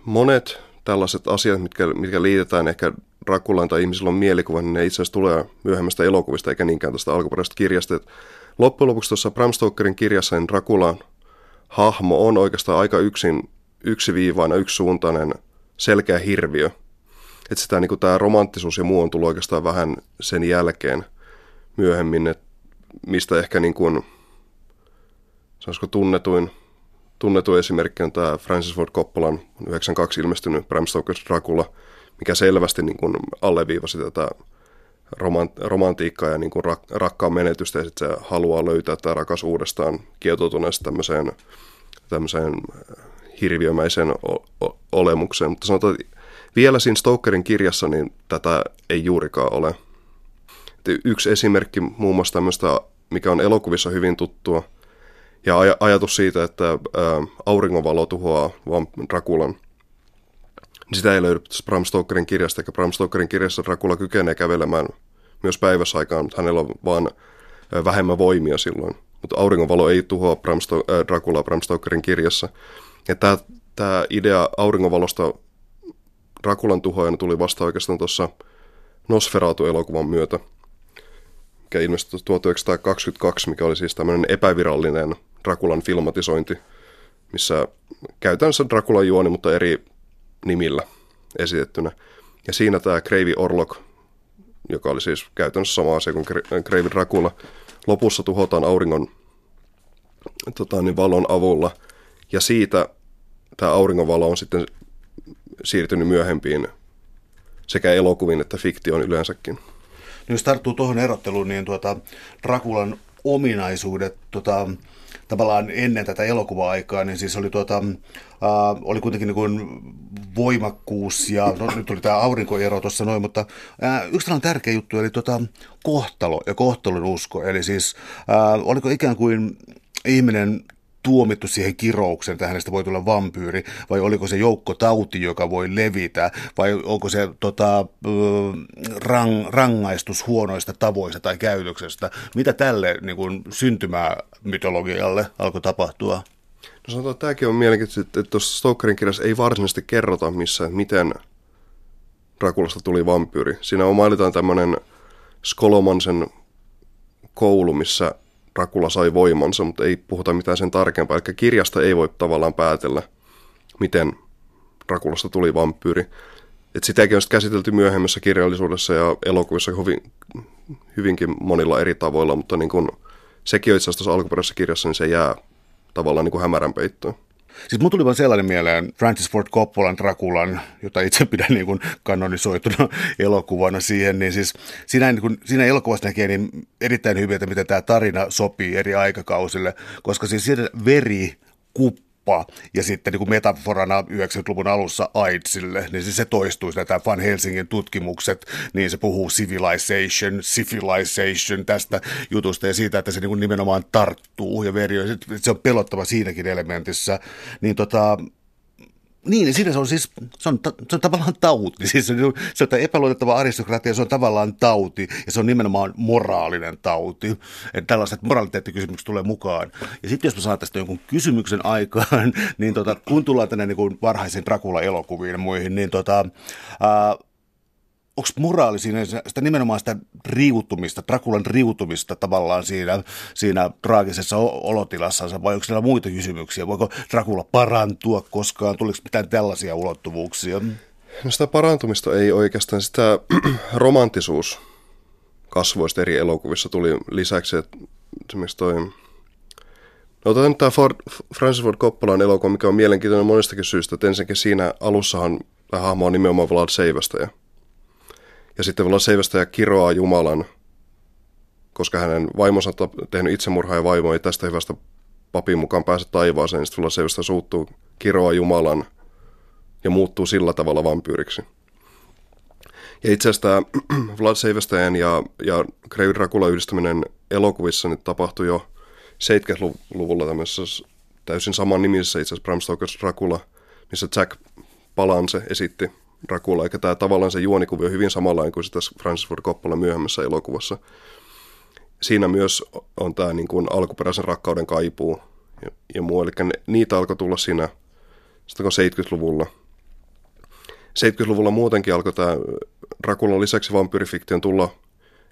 monet tällaiset asiat, mitkä, mitkä liitetään ehkä Rakulaan tai ihmisillä on mielikuva, niin ne itse asiassa tulee myöhemmästä elokuvista eikä niinkään tästä alkuperäisestä kirjasta. Et loppujen lopuksi tuossa Bram Stokerin kirjassa niin Rakulan hahmo on oikeastaan aika yksin, yksiviivainen, yksisuuntainen, selkeä hirviö. Että sitä niin tämä romanttisuus ja muu on tullut oikeastaan vähän sen jälkeen myöhemmin, että mistä ehkä niin kuin, tunnetuin, tunnetuin esimerkki on tämä Francis Ford Coppolan 92 ilmestynyt Bram Stoker's Dracula, mikä selvästi niin kuin alleviivasi tätä romantiikkaa ja niin kuin rak, rakkaan menetystä ja sitten se haluaa löytää tämä rakas uudestaan kietoutuneesta tämmöiseen, tämmöiseen hirviömäiseen o- o- olemukseen. Mutta sanotaan, että vielä siinä Stokerin kirjassa niin tätä ei juurikaan ole. Yksi esimerkki muun muassa tämmöistä, mikä on elokuvissa hyvin tuttua, ja aj- ajatus siitä, että ää, auringonvalo tuhoaa vaan Drakulan, niin sitä ei löydy Bram Stokerin kirjasta, eikä Bram Stokerin kirjassa Dracula kykenee kävelemään myös päiväsaikaan, mutta hänellä on vaan vähemmän voimia silloin. Mutta auringonvalo ei tuhoa Bram Sto- äh, Bram Stokerin kirjassa. Ja tämä, tämä idea auringonvalosta Drakulan tuhoajana tuli vasta oikeastaan tuossa Nosferatu-elokuvan myötä, mikä ilmestyi 1922, mikä oli siis tämmöinen epävirallinen Drakulan filmatisointi, missä käytännössä Drakulan juoni, mutta eri nimillä esitettynä. Ja siinä tämä Kreivi Orlok, joka oli siis käytännössä sama asia kuin Kreivi Dracula, lopussa tuhotaan auringon tota, niin valon avulla. Ja siitä tämä auringonvalo on sitten siirtynyt myöhempiin sekä elokuviin että fiktion yleensäkin. No jos tarttuu tuohon erotteluun, niin tuota, Drakulan ominaisuudet tuota, tavallaan ennen tätä elokuva-aikaa, niin siis oli, tuota, äh, oli kuitenkin niin kuin voimakkuus ja no, nyt tuli tämä aurinkoero tuossa noin, mutta äh, yksi tällainen tärkeä juttu eli tuota, kohtalo ja kohtalon usko. Eli siis äh, oliko ikään kuin ihminen tuomittu siihen kiroukseen, että hänestä voi tulla vampyyri, vai oliko se joukko tauti, joka voi levitä, vai onko se tota, rang, rangaistus huonoista tavoista tai käytöksestä. Mitä tälle niin kuin, syntymämytologialle alkoi tapahtua? No sanotaan, että tämäkin on mielenkiintoista, että tuossa Stokerin kirjassa ei varsinaisesti kerrota missään, miten Rakulasta tuli vampyyri. Siinä on mainitaan tämmöinen Skolomansen koulu, missä Rakula sai voimansa, mutta ei puhuta mitään sen tarkempaa. Eli kirjasta ei voi tavallaan päätellä, miten Rakulasta tuli vampyyri. Et sitäkin on käsitelty myöhemmässä kirjallisuudessa ja elokuvissa hyvin, hyvinkin monilla eri tavoilla, mutta niin kun, sekin on itse asiassa alkuperäisessä kirjassa, niin se jää tavallaan niin kuin hämärän peittoon. Siis mun tuli vaan sellainen mieleen Francis Ford Coppolan Drakulan, jota itse pidän niin kuin kanonisoituna elokuvana siihen, niin siis siinä, niin kuin, siinä elokuvassa näkee niin erittäin hyvin, että miten tämä tarina sopii eri aikakausille, koska siis siinä veri, kuppi, ja sitten niin kuin metaforana 90-luvun alussa AIDSille, niin siis se toistuu tämä Van Helsingin tutkimukset, niin se puhuu civilization, civilization tästä jutusta ja siitä, että se niin kuin nimenomaan tarttuu ja veri, se on pelottava siinäkin elementissä, niin tota, niin, niin siinä se on siis, se on, se on tavallaan tauti. Siis se, se on epäluotettava aristokratia, se on tavallaan tauti ja se on nimenomaan moraalinen tauti. Että tällaiset moraliteettikysymykset tulee mukaan. Ja sitten jos mä saan tästä jonkun kysymyksen aikaan, niin tota, kun tullaan tänne niin kuin varhaisiin Dracula-elokuviin ja muihin, niin tota, ää, onko moraali siinä sitä nimenomaan sitä riutumista, Drakulan riutumista tavallaan siinä, siinä traagisessa olotilassa, vai onko siellä muita kysymyksiä? Voiko Dracula parantua koskaan? Tuliko mitään tällaisia ulottuvuuksia? No sitä parantumista ei oikeastaan, sitä romanttisuus kasvoista eri elokuvissa tuli lisäksi, että esimerkiksi toi No otetaan nyt tämä Ford, Francis Ford Coppolan elokuva, mikä on mielenkiintoinen monestakin syystä. Että ensinnäkin siinä alussahan tämä hahmo on nimenomaan Vlad Seivästä. Ja sitten Vlad Seivästä kiroaa Jumalan, koska hänen vaimonsa on tehnyt itsemurhaa ja vaimo ei tästä hyvästä papin mukaan pääse taivaaseen. Niin sitten Seivästä suuttuu kiroaa Jumalan ja muuttuu sillä tavalla vampyyriksi. Ja itse asiassa tämä Vlad Seivästäjän ja, ja Grey Dracula yhdistäminen elokuvissa niin tapahtui jo 70-luvulla tämmöisessä täysin saman nimisessä itse asiassa Bram Stoker's Dracula, missä Jack Palance esitti Dracula, eikä tämä tavallaan se juonikuvio hyvin samanlainen kuin se tässä Francis Ford Coppola myöhemmässä elokuvassa. Siinä myös on tämä niin kuin alkuperäisen rakkauden kaipuu ja, ja muu, eli ne, niitä alkoi tulla siinä 70-luvulla. 70-luvulla muutenkin alkoi tämä Draculan lisäksi vampyyrifiktion tulla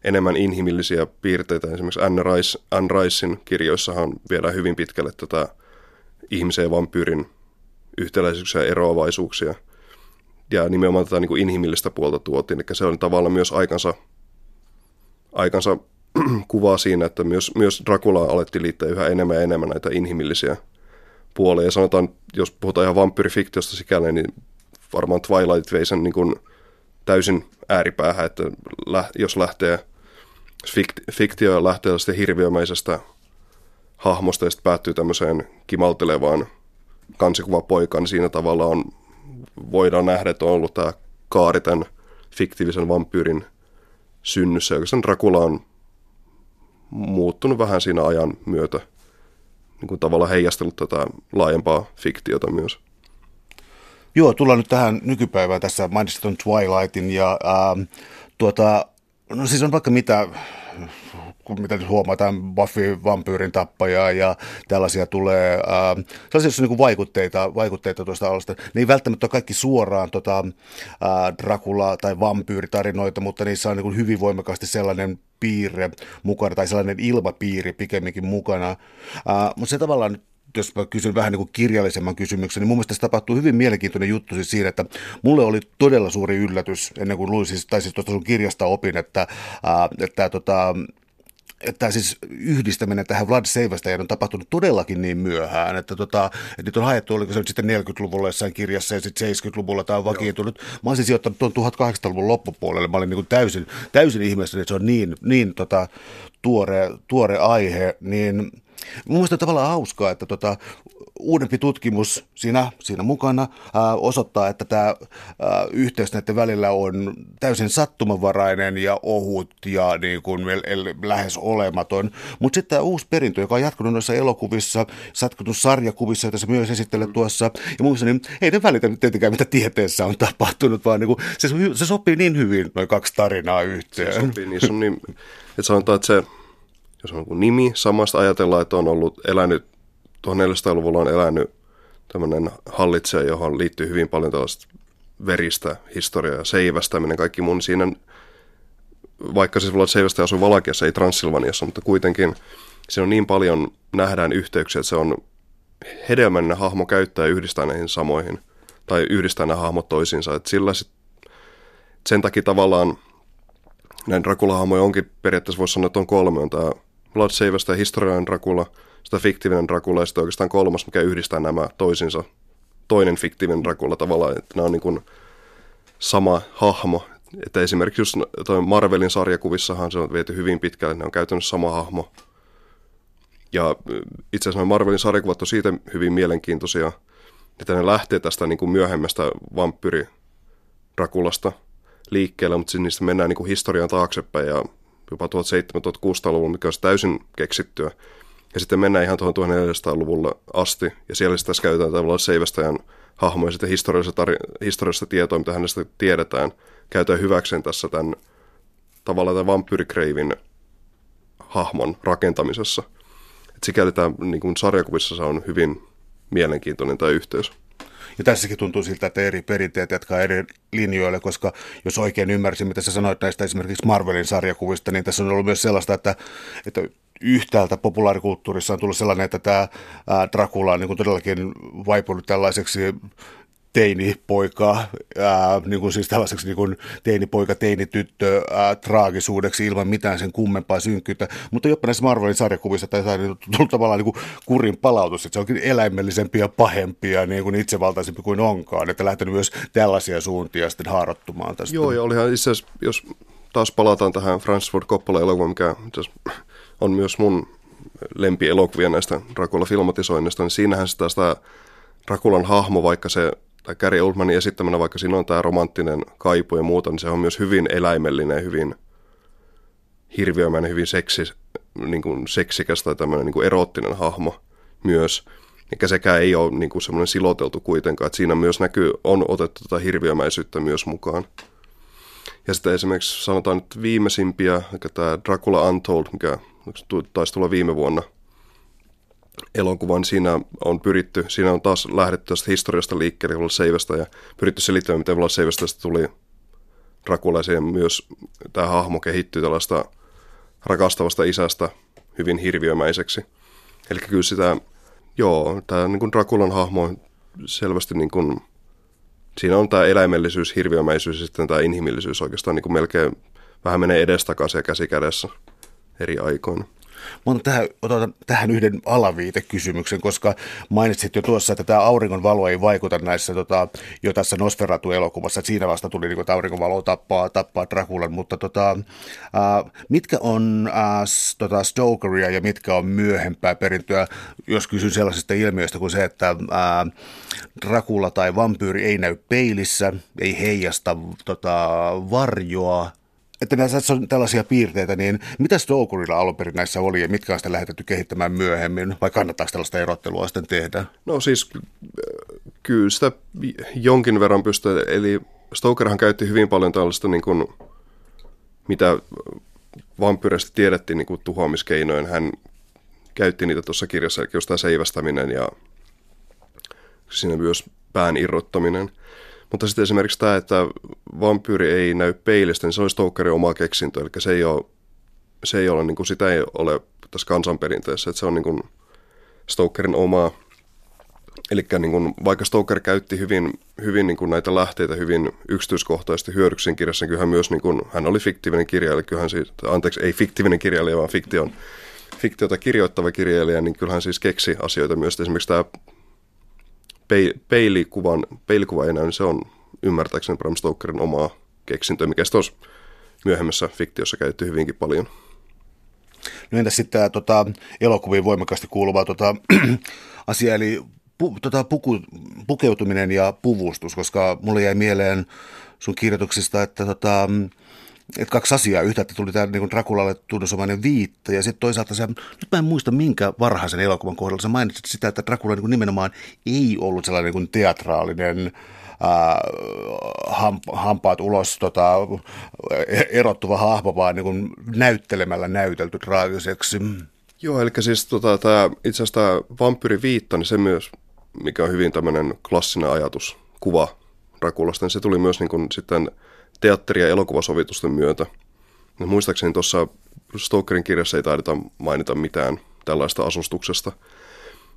enemmän inhimillisiä piirteitä. Esimerkiksi Anne, Rice, Anne Ricein kirjoissahan viedään hyvin pitkälle tätä ihmisen ja vampyyrin yhtäläisyyksiä ja eroavaisuuksia. Ja nimenomaan tätä niin kuin inhimillistä puolta tuotiin. Eli se on tavallaan myös aikansa, aikansa kuvaa siinä, että myös, myös Dracula alettiin liittää yhä enemmän ja enemmän näitä inhimillisiä puolia. Ja sanotaan, jos puhutaan ihan vampyyrifiktiosta sikäli, niin varmaan Twilight vei sen niin kuin täysin ääripäähän, että jos lähtee, fiktio lähtee tällaista hirviömäisestä hahmosta ja sitten päättyy tämmöiseen kimaltelevaan kansikuvapoikaan, niin siinä tavalla on, voidaan nähdä, että on ollut tämä kaari tämän fiktiivisen vampyyrin synnyssä. Oikeastaan Dracula on muuttunut vähän siinä ajan myötä, niin kuin tavallaan heijastellut tätä laajempaa fiktiota myös. Joo, tullaan nyt tähän nykypäivään tässä mainitsit Twilightin ja ää, tuota, no siis on vaikka mitä mitä nyt huomataan, Buffy, vampyyrin tappajaa ja tällaisia tulee, ää, sellaisia niin kuin vaikutteita, vaikutteita tuosta alusta. Ne ei välttämättä ole kaikki suoraan tota, ää, Dracula- tai vampyyritarinoita, mutta niissä on niin kuin hyvin voimakkaasti sellainen piirre mukana tai sellainen ilmapiiri pikemminkin mukana. Ää, mutta se tavallaan jos mä kysyn vähän niin kuin kirjallisemman kysymyksen, niin mun mielestä tässä tapahtuu hyvin mielenkiintoinen juttu siis siinä, että mulle oli todella suuri yllätys ennen kuin luin, siis, tai siis tuosta sun kirjasta opin, että, ää, että tota, että siis yhdistäminen tähän Vlad Seivästäjään on tapahtunut todellakin niin myöhään, että, tota, että nyt on haettu, oliko se nyt sitten 40-luvulla jossain kirjassa ja sitten 70-luvulla tämä on vakiintunut. Joo. Mä olisin sijoittanut tuon 1800-luvun loppupuolelle, mä olin niin kuin täysin, täysin ihmeessä, että se on niin, niin tota, tuore, tuore aihe, niin mun mielestä on tavallaan hauskaa, että tota, uudempi tutkimus siinä, siinä mukana ää, osoittaa, että tämä ää, yhteys näiden välillä on täysin sattumanvarainen ja ohut ja niin kuin lähes olematon. Mutta sitten tämä uusi perintö, joka on jatkunut noissa elokuvissa, satkunut sarjakuvissa, joita se myös esittelee tuossa. Ja mielestä niin ei ne välitä tietenkään, mitä tieteessä on tapahtunut, vaan niin kuin, se, se sopii niin hyvin noin kaksi tarinaa yhteen. Se sopii, niin se on niin, että sanotaan, että se jos on nimi, samasta ajatellaan, että on ollut elänyt 1400-luvulla on elänyt tämmöinen hallitsija, johon liittyy hyvin paljon tällaista veristä historiaa ja seivästäminen, kaikki mun siinä, vaikka siis Vlad Seivästä asuu Valakiassa, ei Transilvaniassa, mutta kuitenkin se on niin paljon, nähdään yhteyksiä, että se on hedelmällinen hahmo käyttää ja yhdistää näihin samoihin, tai yhdistää nämä hahmot toisiinsa, että sillä sit, sen takia tavallaan näin Dracula-hahmoja onkin periaatteessa voisi sanoa, että on kolme, on tämä Vlad Seivästä historiallinen Dracula – sitä fiktiivinen Dracula ja sitten oikeastaan kolmas, mikä yhdistää nämä toisinsa. Toinen fiktiivinen Dracula tavallaan, että nämä on niin kuin sama hahmo. Että esimerkiksi just toi Marvelin sarjakuvissahan se on viety hyvin pitkälle, ne on käytännössä sama hahmo. Ja itse asiassa Marvelin sarjakuvat on siitä hyvin mielenkiintoisia, että ne lähtee tästä niin kuin myöhemmästä vampyri Drakulasta liikkeelle, mutta siis niistä mennään niin kuin historian taaksepäin ja jopa 1700-1600-luvulla, mikä olisi täysin keksittyä. Ja sitten mennään ihan tuohon 1400-luvulle asti, ja siellä tässä käytetään tavallaan Seivästäjän hahmoja sitten historiallista, tar- historiallista tietoa, mitä hänestä tiedetään, käytetään hyväkseen tässä tämän tavallaan tämän vampyrikreivin hahmon rakentamisessa. Et sikäli tämä niin kuin sarjakuvissa se on hyvin mielenkiintoinen tämä yhteys. Ja tässäkin tuntuu siltä, että eri perinteet jatkaa eri linjoille, koska jos oikein ymmärsin, mitä sä sanoit näistä esimerkiksi Marvelin sarjakuvista, niin tässä on ollut myös sellaista, että, että yhtäältä populaarikulttuurissa on tullut sellainen, että tämä Dracula on niin kuin todellakin vaipunut tällaiseksi teinipoika, ää, niin kuin siis tällaiseksi niin kuin teinipoika, teinityttö ää, traagisuudeksi ilman mitään sen kummempaa synkkyyttä. Mutta jopa näissä Marvelin sarjakuvissa tämä on tullut tavallaan niin kuin kurin palautus, että se onkin eläimellisempi ja pahempi ja niin kuin itsevaltaisempi kuin onkaan, että lähtenyt myös tällaisia suuntia sitten haarottumaan tästä. Joo, ja olihan itse asiassa, jos taas palataan tähän Francis Ford Coppola-elokuvaan, mikä on myös mun lempielokuvia näistä Dracula-filmatisoinnista, niin siinähän sitä, sitä Draculan hahmo, vaikka se, tai Gary Oldmanin esittämänä, vaikka siinä on tämä romanttinen kaipu ja muuta, niin se on myös hyvin eläimellinen, hyvin hirviömäinen, hyvin seksi, niin kuin seksikäs tai tämmöinen niin kuin eroottinen hahmo myös. Eikä sekään ei ole niin kuin semmoinen siloteltu kuitenkaan, että siinä myös näkyy, on otettu tätä hirviömäisyyttä myös mukaan. Ja sitten esimerkiksi sanotaan nyt viimeisimpiä, tämä Dracula Untold, mikä taisi tulla viime vuonna elokuvan. Siinä on pyritty, siinä on taas lähdetty tästä historiasta liikkeelle Vlad ja pyritty selittämään, miten Vlad Seivästä tuli Dracula ja myös tämä hahmo kehittyy tällaista rakastavasta isästä hyvin hirviömäiseksi. Eli kyllä sitä, joo, tämä niin kuin Draculan hahmo on selvästi niin kuin, siinä on tämä eläimellisyys, hirviömäisyys ja sitten tämä inhimillisyys oikeastaan niin kuin melkein vähän menee edestakaisin ja käsi kädessä eri aikoina. Mutta tähän, otan tähän yhden alaviitekysymyksen, koska mainitsit jo tuossa, että tämä auringonvalo ei vaikuta näissä tota, jo tässä Nosferatu-elokuvassa. Siinä vasta tuli niin, että auringonvalo tappaa, tappaa Draculan, mutta tota, ää, mitkä on ää, tota Stokeria ja mitkä on myöhempää perintöä, jos kysyn sellaisesta ilmiöistä kuin se, että ää, Dracula tai vampyyri ei näy peilissä, ei heijasta tota, varjoa, että näissä on tällaisia piirteitä, niin mitä Stokerilla alun perin näissä oli ja mitkä on sitten lähetetty kehittämään myöhemmin, vai kannattaako tällaista erottelua sitten tehdä? No siis kyllä sitä jonkin verran pystyy, eli Stokerhan käytti hyvin paljon tällaista niin kuin, mitä vampyreistä tiedettiin niin kuin tuhoamiskeinoin. Hän käytti niitä tuossa kirjassa, eli jostain seivästäminen ja siinä myös pään irrottaminen. Mutta sitten esimerkiksi tämä, että vampyyri ei näy peilistä, niin se olisi Stokerin oma keksintö. Eli se ei ole, se ei ole niin kuin, sitä ei ole tässä kansanperinteessä, että se on niin kuin Stokerin omaa. Eli niin kuin, vaikka Stoker käytti hyvin, hyvin niin kuin näitä lähteitä hyvin yksityiskohtaisesti hyödyksin kirjassa, niin hän myös, niin kuin, hän oli fiktiivinen kirjailija, kyllähän siis, anteeksi, ei fiktiivinen kirjailija, vaan fiktion, fiktiota kirjoittava kirjailija, niin kyllähän siis keksi asioita myös. Esimerkiksi tämä peilikuvan, peilikuva ei näy, niin se on ymmärtääkseni Bram Stokerin omaa keksintöä, mikä sitten olisi myöhemmässä fiktiossa käytetty hyvinkin paljon. No entäs sitten tämä tota, elokuviin voimakkaasti kuuluva tota, asia, eli pu, tota, puku, pukeutuminen ja puvustus, koska mulle jäi mieleen sun kirjoituksista, että tota, että kaksi asiaa. Yhtä, että tuli tämä niin Drakulalle tunnusomainen viitta ja sitten toisaalta se, nyt mä en muista minkä varhaisen elokuvan kohdalla sä mainitsit sitä, että Drakula niin nimenomaan ei ollut sellainen niin teatraalinen ää, ham, hampaat ulos tota, erottuva hahmo, vaan niin näyttelemällä näytelty traagiseksi. Joo, eli siis tota, tämä, itse asiassa tämä vampyyriviitta, niin se myös, mikä on hyvin tämmöinen klassinen ajatus, kuva niin se tuli myös niin kuin sitten – teatteri- ja elokuvasovitusten myötä. Ja muistaakseni tuossa Stokerin kirjassa ei taideta mainita mitään tällaista asustuksesta.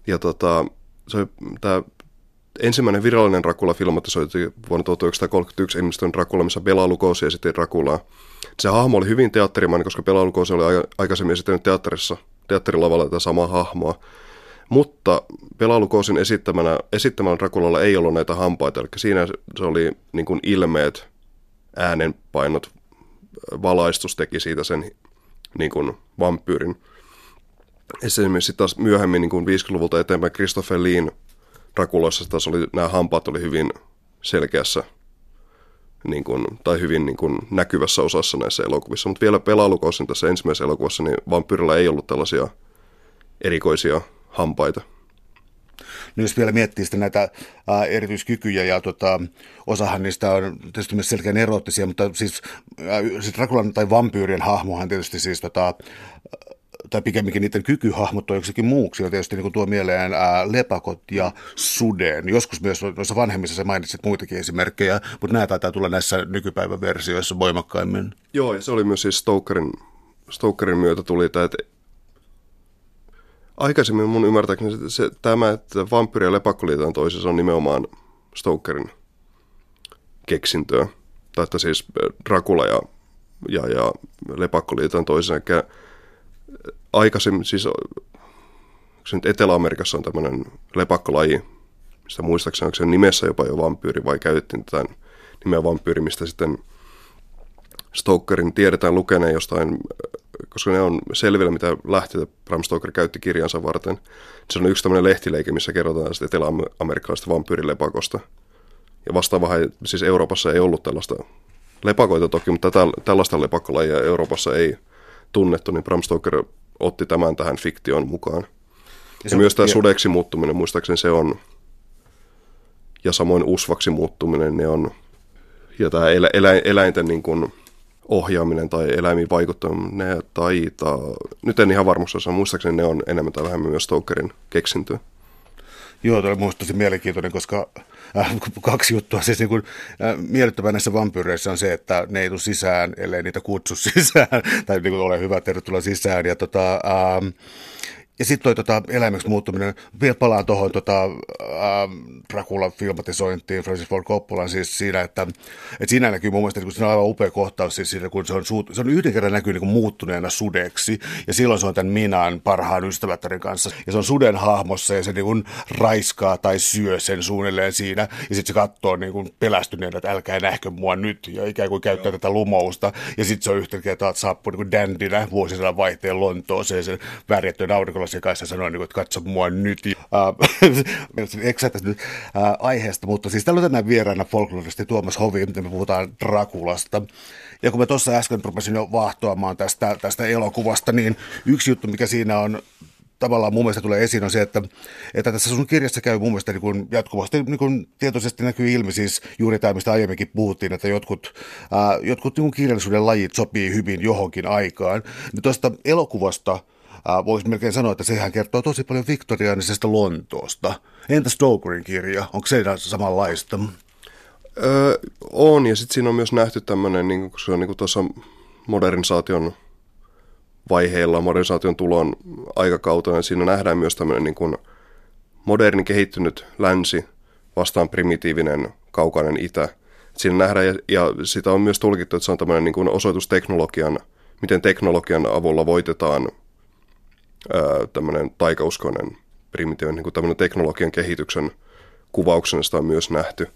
Ja tota, se, tämä ensimmäinen virallinen Dracula filmatisoitiin vuonna 1931 ilmestyn Dracula, missä Bela Lugosi esitti Draculaa. Se hahmo oli hyvin teatterimainen, koska Bela Lugosi oli aikaisemmin esittänyt teatterissa, teatterilavalla tätä samaa hahmoa. Mutta Bela Lugosin esittämänä, esittämällä Draculalla ei ollut näitä hampaita, eli siinä se oli niin kuin ilmeet äänenpainot, valaistus teki siitä sen niin kuin vampyyrin. Esimerkiksi taas myöhemmin niin kuin 50-luvulta eteenpäin Christopher Leen Rakuloissa taas oli, nämä hampaat oli hyvin selkeässä niin kuin, tai hyvin niin kuin, näkyvässä osassa näissä elokuvissa. Mutta vielä pelaalukousin tässä ensimmäisessä elokuvassa, niin vampyyrillä ei ollut tällaisia erikoisia hampaita. No jos vielä miettii sitten näitä ää, erityiskykyjä ja tota, osahan niistä on tietysti myös selkeän erottisia, mutta siis, ää, siis Drakulan tai vampyyrien hahmohan tietysti siis tota, tai pikemminkin niiden kyky hahmottua joksikin muuksi on tietysti niin tuo mieleen ää, lepakot ja suden. Joskus myös noissa vanhemmissa sä mainitsit muitakin esimerkkejä, mutta nämä taitaa tulla näissä nykypäivän versioissa voimakkaimmin. Joo, ja se oli myös siis Stokerin, Stokerin myötä tuli tämä, että aikaisemmin mun ymmärtääkseni se, se, tämä, että vampyyri ja lepakko liitetään toisessa on nimenomaan Stokerin keksintöä. Tai että siis Dracula ja, ja, ja lepakko liitetään toiseen. Eli aikaisemmin, siis se nyt Etelä-Amerikassa on tämmöinen lepakkolaji, mistä muistaakseni onko se nimessä jopa jo vampyyri vai käytettiin tätä nimeä vampyyri, mistä sitten Stokerin tiedetään lukeneen jostain koska ne on selvillä, mitä lähteitä Bram Stoker käytti kirjansa varten. Se on yksi tämmöinen lehtileike, missä kerrotaan sitten etelä-amerikkalaisesta vampyyrilepakosta. Ja vastaavahan, siis Euroopassa ei ollut tällaista lepakoita toki, mutta tällaista lepakkolajia Euroopassa ei tunnettu, niin Bram Stoker otti tämän tähän fiktion mukaan. Ja, ja myös tämä sudeksi muuttuminen, muistaakseni se on, ja samoin usvaksi muuttuminen, ne on, ja tämä elä, elä, eläinten niin kuin, ohjaaminen tai eläimiin vaikuttaminen ne taitaa, nyt en ihan varmuus osaa, muistaakseni ne on enemmän tai vähemmän myös Stokerin keksintöä. Joo, tuo oli tosi mielenkiintoinen, koska äh, kaksi juttua. Siis niin kuin, äh, miellyttävää näissä vampyyreissä on se, että ne ei tule sisään, ellei niitä kutsu sisään. tai niin kuin, ole hyvä, tervetuloa sisään. Ja tota, äh, ja sitten toi tota, eläimeksi muuttuminen, vielä palaan tuohon tota, ähm, Draculan filmatisointiin Francis Ford Coppolan siis siinä, että, että siinä näkyy mun mielestä, kun se on aivan upea kohtaus siis siinä, kun se on, se on yhden kerran näkyy niin kuin muuttuneena sudeksi, ja silloin se on tämän Minan parhaan ystävättären kanssa, ja se on suden hahmossa, ja se niin kuin raiskaa tai syö sen suunnilleen siinä, ja sitten se katsoo niin kuin pelästyneenä, että älkää nähkö mua nyt, ja ikään kuin käyttää Joo. tätä lumousta, ja sitten se on yhtäkkiä taas saapuu niin kuin dandinä vuosisadan vaihteen Lontooseen, sen värjättyön aurinkolla se kanssa sanoi, niin että katso mua nyt. Äh, nyt aiheesta, mutta siis täällä on tänään vieraana folkloristi Tuomas Hovi, me puhutaan Drakulasta. Ja kun mä tuossa äsken rupesin jo vahtoamaan tästä, tästä elokuvasta, niin yksi juttu, mikä siinä on tavallaan mun mielestä tulee esiin on se, että, että tässä sun kirjassa käy mun mielestä niin kuin jatkuvasti niin kuin tietoisesti näkyy ilmi siis juuri tämä, mistä aiemminkin puhuttiin, että jotkut, ää, jotkut niin kuin kirjallisuuden lajit sopii hyvin johonkin aikaan. Niin tuosta elokuvasta Äh, voisi melkein sanoa, että sehän kertoo tosi paljon viktoriaanisesta Lontoosta. Entä Stokerin kirja? Onko se samanlaista? Öö, on, ja sitten siinä on myös nähty tämmöinen, niin kun se on niin tuossa modernisaation vaiheilla, modernisaation tulon aikakautena, niin siinä nähdään myös tämmöinen niin kuin moderni kehittynyt länsi vastaan primitiivinen kaukainen itä. Siinä nähdään, ja, ja sitä on myös tulkittu, että se on tämmöinen niin kuin osoitus teknologian, miten teknologian avulla voitetaan tämmöinen taikauskoinen primitiivinen niin kuin teknologian kehityksen kuvauksena sitä on myös nähty.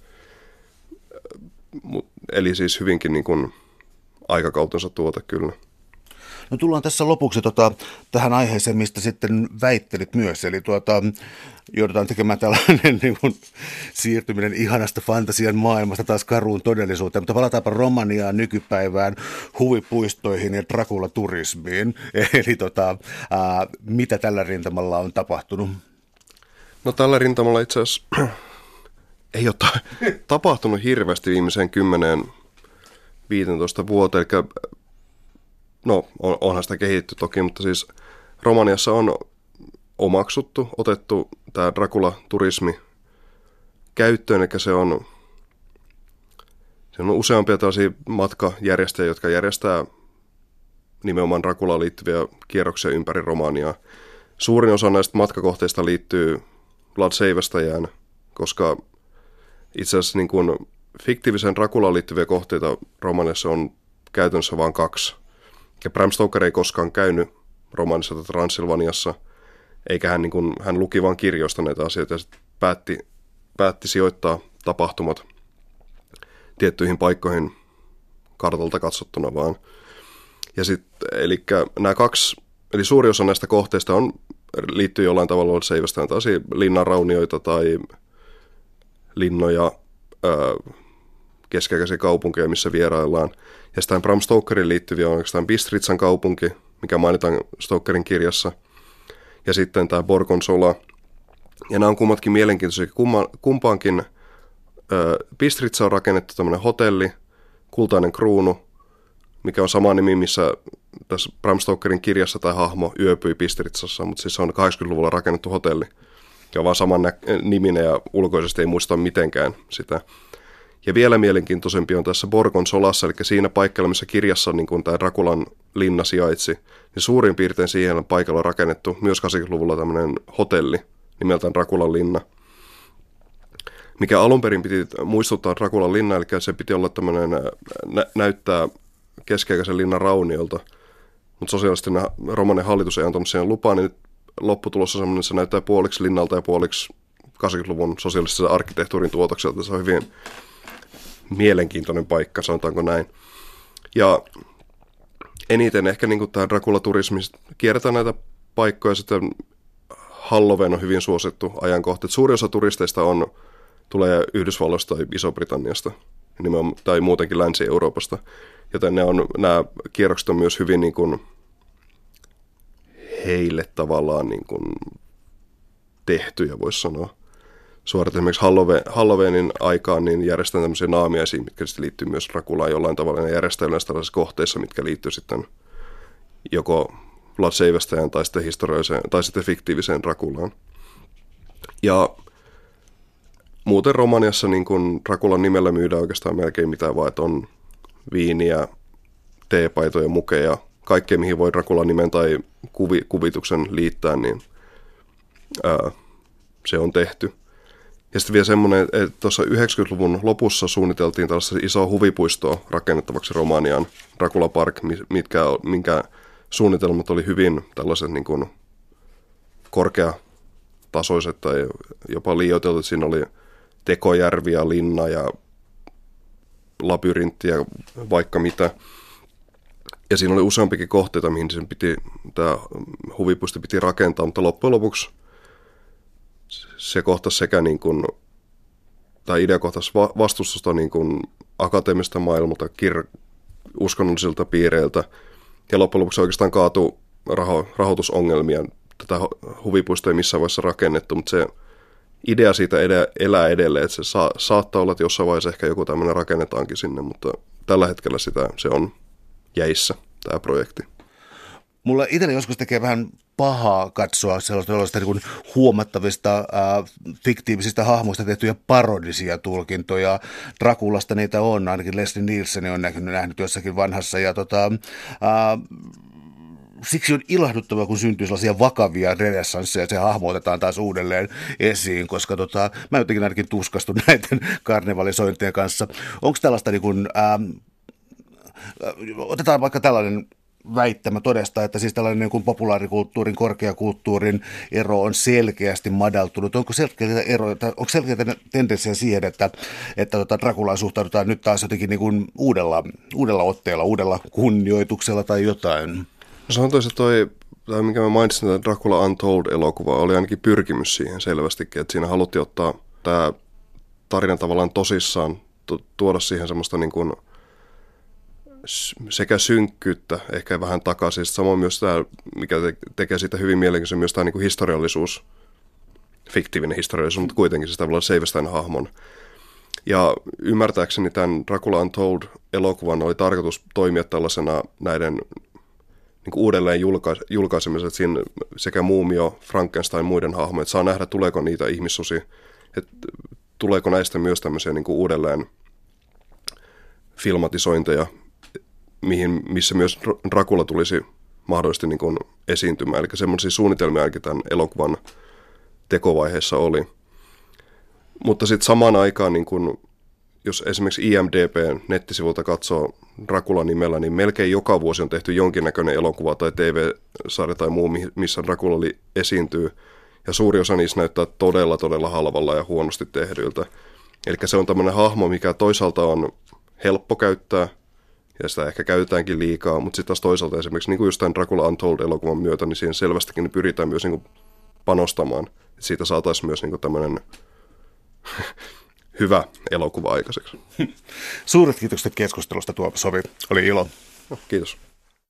Eli siis hyvinkin niin kuin aikakautensa tuote kyllä. No tullaan tässä lopuksi tota, tähän aiheeseen, mistä sitten väittelit myös. Eli tuota, joudutaan tekemään tällainen niin kuin, siirtyminen ihanasta fantasian maailmasta taas karuun todellisuuteen. Mutta palataanpa Romaniaan nykypäivään, huvipuistoihin ja Dracula-turismiin. Eli tota, ää, mitä tällä rintamalla on tapahtunut? No tällä rintamalla itse asiassa ei ole tapahtunut hirveästi viimeiseen 10-15 vuoteen. Eli no on, onhan sitä kehitty toki, mutta siis Romaniassa on omaksuttu, otettu tämä Dracula-turismi käyttöön, eli se on, se on useampia tällaisia matkajärjestäjiä, jotka järjestää nimenomaan Draculaan liittyviä kierroksia ympäri Romaniaa. Suurin osa näistä matkakohteista liittyy Vlad Seivästäjään, koska itse asiassa niin kuin fiktiivisen Draculaan liittyviä kohteita Romaniassa on käytännössä vain kaksi – ja Bram Stoker ei koskaan käynyt romaanissa tai Transilvaniassa, eikä hän, niin kuin, hän luki vain kirjoista näitä asioita ja päätti, päätti sijoittaa tapahtumat tiettyihin paikkoihin kartalta katsottuna vaan. Ja sitten, eli nämä kaksi, eli suuri osa näistä kohteista on, liittyy jollain tavalla seivästään taas linnanraunioita tai linnoja, öö, keskiaikaisia kaupunkeja, missä vieraillaan. Ja sitten Bram Stokerin liittyviä on oikeastaan Bistritsan kaupunki, mikä mainitaan Stokerin kirjassa. Ja sitten tämä Borgonsola. Ja nämä on kummatkin mielenkiintoisia. Kumma, kumpaankin ö, Bistritsa on rakennettu tämmöinen hotelli, kultainen kruunu, mikä on sama nimi, missä tässä Bram Stokerin kirjassa tai hahmo yöpyi Pistritsassa, mutta siis se on 80-luvulla rakennettu hotelli. Ja vaan saman nä- niminen ja ulkoisesti ei muista mitenkään sitä. Ja vielä mielenkiintoisempi on tässä Borgon solassa, eli siinä paikalla, missä kirjassa niin kuin tämä Rakulan linna sijaitsi, niin suurin piirtein siihen paikalla on rakennettu myös 80-luvulla tämmöinen hotelli nimeltään Rakulan linna, mikä alun perin piti muistuttaa Rakulan linna, eli se piti olla tämmöinen, nä- näyttää keskiaikaisen linnan rauniolta, mutta sosiaalisten romanen hallitus ei antanut siihen lupaa, niin lopputulos on semmoinen, se näyttää puoliksi linnalta ja puoliksi 80-luvun sosiaalisen arkkitehtuurin tuotokselta. Se on hyvin mielenkiintoinen paikka, sanotaanko näin. Ja eniten ehkä niin tämä Dracula-turismi, kierretään näitä paikkoja, sitten Halloween on hyvin suosittu ajankohta. Suuri osa turisteista on, tulee Yhdysvalloista tai Iso-Britanniasta tai muutenkin Länsi-Euroopasta, joten ne on, nämä kierrokset on myös hyvin niin kuin heille tavallaan niin kuin tehtyjä, voisi sanoa suorat esimerkiksi Halloween, Halloweenin aikaan niin järjestetään tämmöisiä naamiaisia, mitkä sitten liittyy myös Rakulaan jollain tavalla. Ne järjestetään yleensä tällaisissa kohteissa, mitkä liittyy sitten joko Seivästäjään tai sitten historialliseen tai sitten fiktiiviseen Rakulaan. Ja muuten Romaniassa niin kuin Drakulan nimellä myydään oikeastaan melkein mitään, vaan että on viiniä, teepaitoja, mukeja, kaikkea mihin voi Drakulan nimen tai kuvi, kuvituksen liittää, niin ää, se on tehty. Ja sitten vielä semmoinen, että tuossa 90-luvun lopussa suunniteltiin tällaista isoa huvipuistoa rakennettavaksi Romaniaan, Dracula Park, mitkä, minkä suunnitelmat oli hyvin tällaiset niin kuin korkeatasoiset tai jopa liioiteltu. Siinä oli tekojärvi ja linna ja labyrintti ja vaikka mitä. Ja siinä oli useampikin kohteita, mihin sen piti, tämä huvipuisto piti rakentaa, mutta loppujen lopuksi se kohtasi sekä niin kuin, tai idea kohtasi vastustusta niin kuin akateemista maailmalta, kir- uskonnollisilta piireiltä, ja loppujen lopuksi oikeastaan kaatui raho- rahoitusongelmia. Tätä huvipuistoa ei missään vaiheessa rakennettu, mutta se idea siitä edä, elää edelleen, että se saa, saattaa olla, että jossain vaiheessa ehkä joku tämmöinen rakennetaankin sinne, mutta tällä hetkellä sitä se on jäissä, tämä projekti. Mulla itsellä joskus tekee vähän pahaa katsoa sellaista niin huomattavista ää, fiktiivisistä hahmoista tehtyjä parodisia tulkintoja. Drakulasta niitä on, ainakin Leslie Nielsen on nähnyt, nähnyt jossakin vanhassa. Ja tota, ää, siksi on ilahduttavaa, kun syntyy sellaisia vakavia renessansseja, ja se hahmotetaan taas uudelleen esiin, koska tota, mä jotenkin ainakin tuskastun näiden karnevalisointien kanssa. Onko tällaista niin kuin, ää, otetaan vaikka tällainen väittämä todesta, että siis tällainen niin kuin populaarikulttuurin, korkeakulttuurin ero on selkeästi madaltunut. Onko selkeitä eroja, onko selkeitä tendenssejä siihen, että, että tota Drakulaan suhtaudutaan nyt taas jotenkin niin kuin uudella, uudella otteella, uudella kunnioituksella tai jotain? No sanotaan, että toi, tai mikä mä mainitsin, että Dracula Untold-elokuva oli ainakin pyrkimys siihen selvästikin, että siinä haluttiin ottaa tämä tarina tavallaan tosissaan, tuoda siihen semmoista niin kuin – sekä synkkyyttä ehkä vähän takaisin. Samoin myös tämä, mikä tekee siitä hyvin mielenkiintoisen, myös tämä niin kuin historiallisuus, fiktiivinen historiallisuus, mutta kuitenkin siis tavallaan Seivestein hahmon. Ja ymmärtääkseni tämän Dracula Untold-elokuvan oli tarkoitus toimia tällaisena näiden niin kuin uudelleen julkais- julkaisemisen, että siinä sekä Muumio, Frankenstein muiden hahmoja, että saa nähdä, tuleeko niitä ihmissusi, että tuleeko näistä myös tämmöisiä niin kuin uudelleen filmatisointeja, mihin, missä myös Dracula tulisi mahdollisesti niin kuin esiintymään. Eli semmoisia suunnitelmia ainakin tämän elokuvan tekovaiheessa oli. Mutta sitten samaan aikaan, niin kun, jos esimerkiksi IMDB-nettisivulta katsoo Dracula nimellä, niin melkein joka vuosi on tehty jonkinnäköinen elokuva tai TV-sarja tai muu, missä Dracula oli, esiintyy. Ja suuri osa niistä näyttää todella, todella halvalla ja huonosti tehdyiltä. Eli se on tämmöinen hahmo, mikä toisaalta on helppo käyttää – ja sitä ehkä käytetäänkin liikaa, mutta sitten taas toisaalta esimerkiksi niin kuin just tämän Dracula Untold-elokuvan myötä, niin siihen selvästikin niin pyritään myös niin kuin panostamaan, että siitä saataisiin myös niin kuin tämmöinen hyvä elokuva aikaiseksi. Suuret kiitokset keskustelusta Tuomas Sovi, oli ilo. No, kiitos.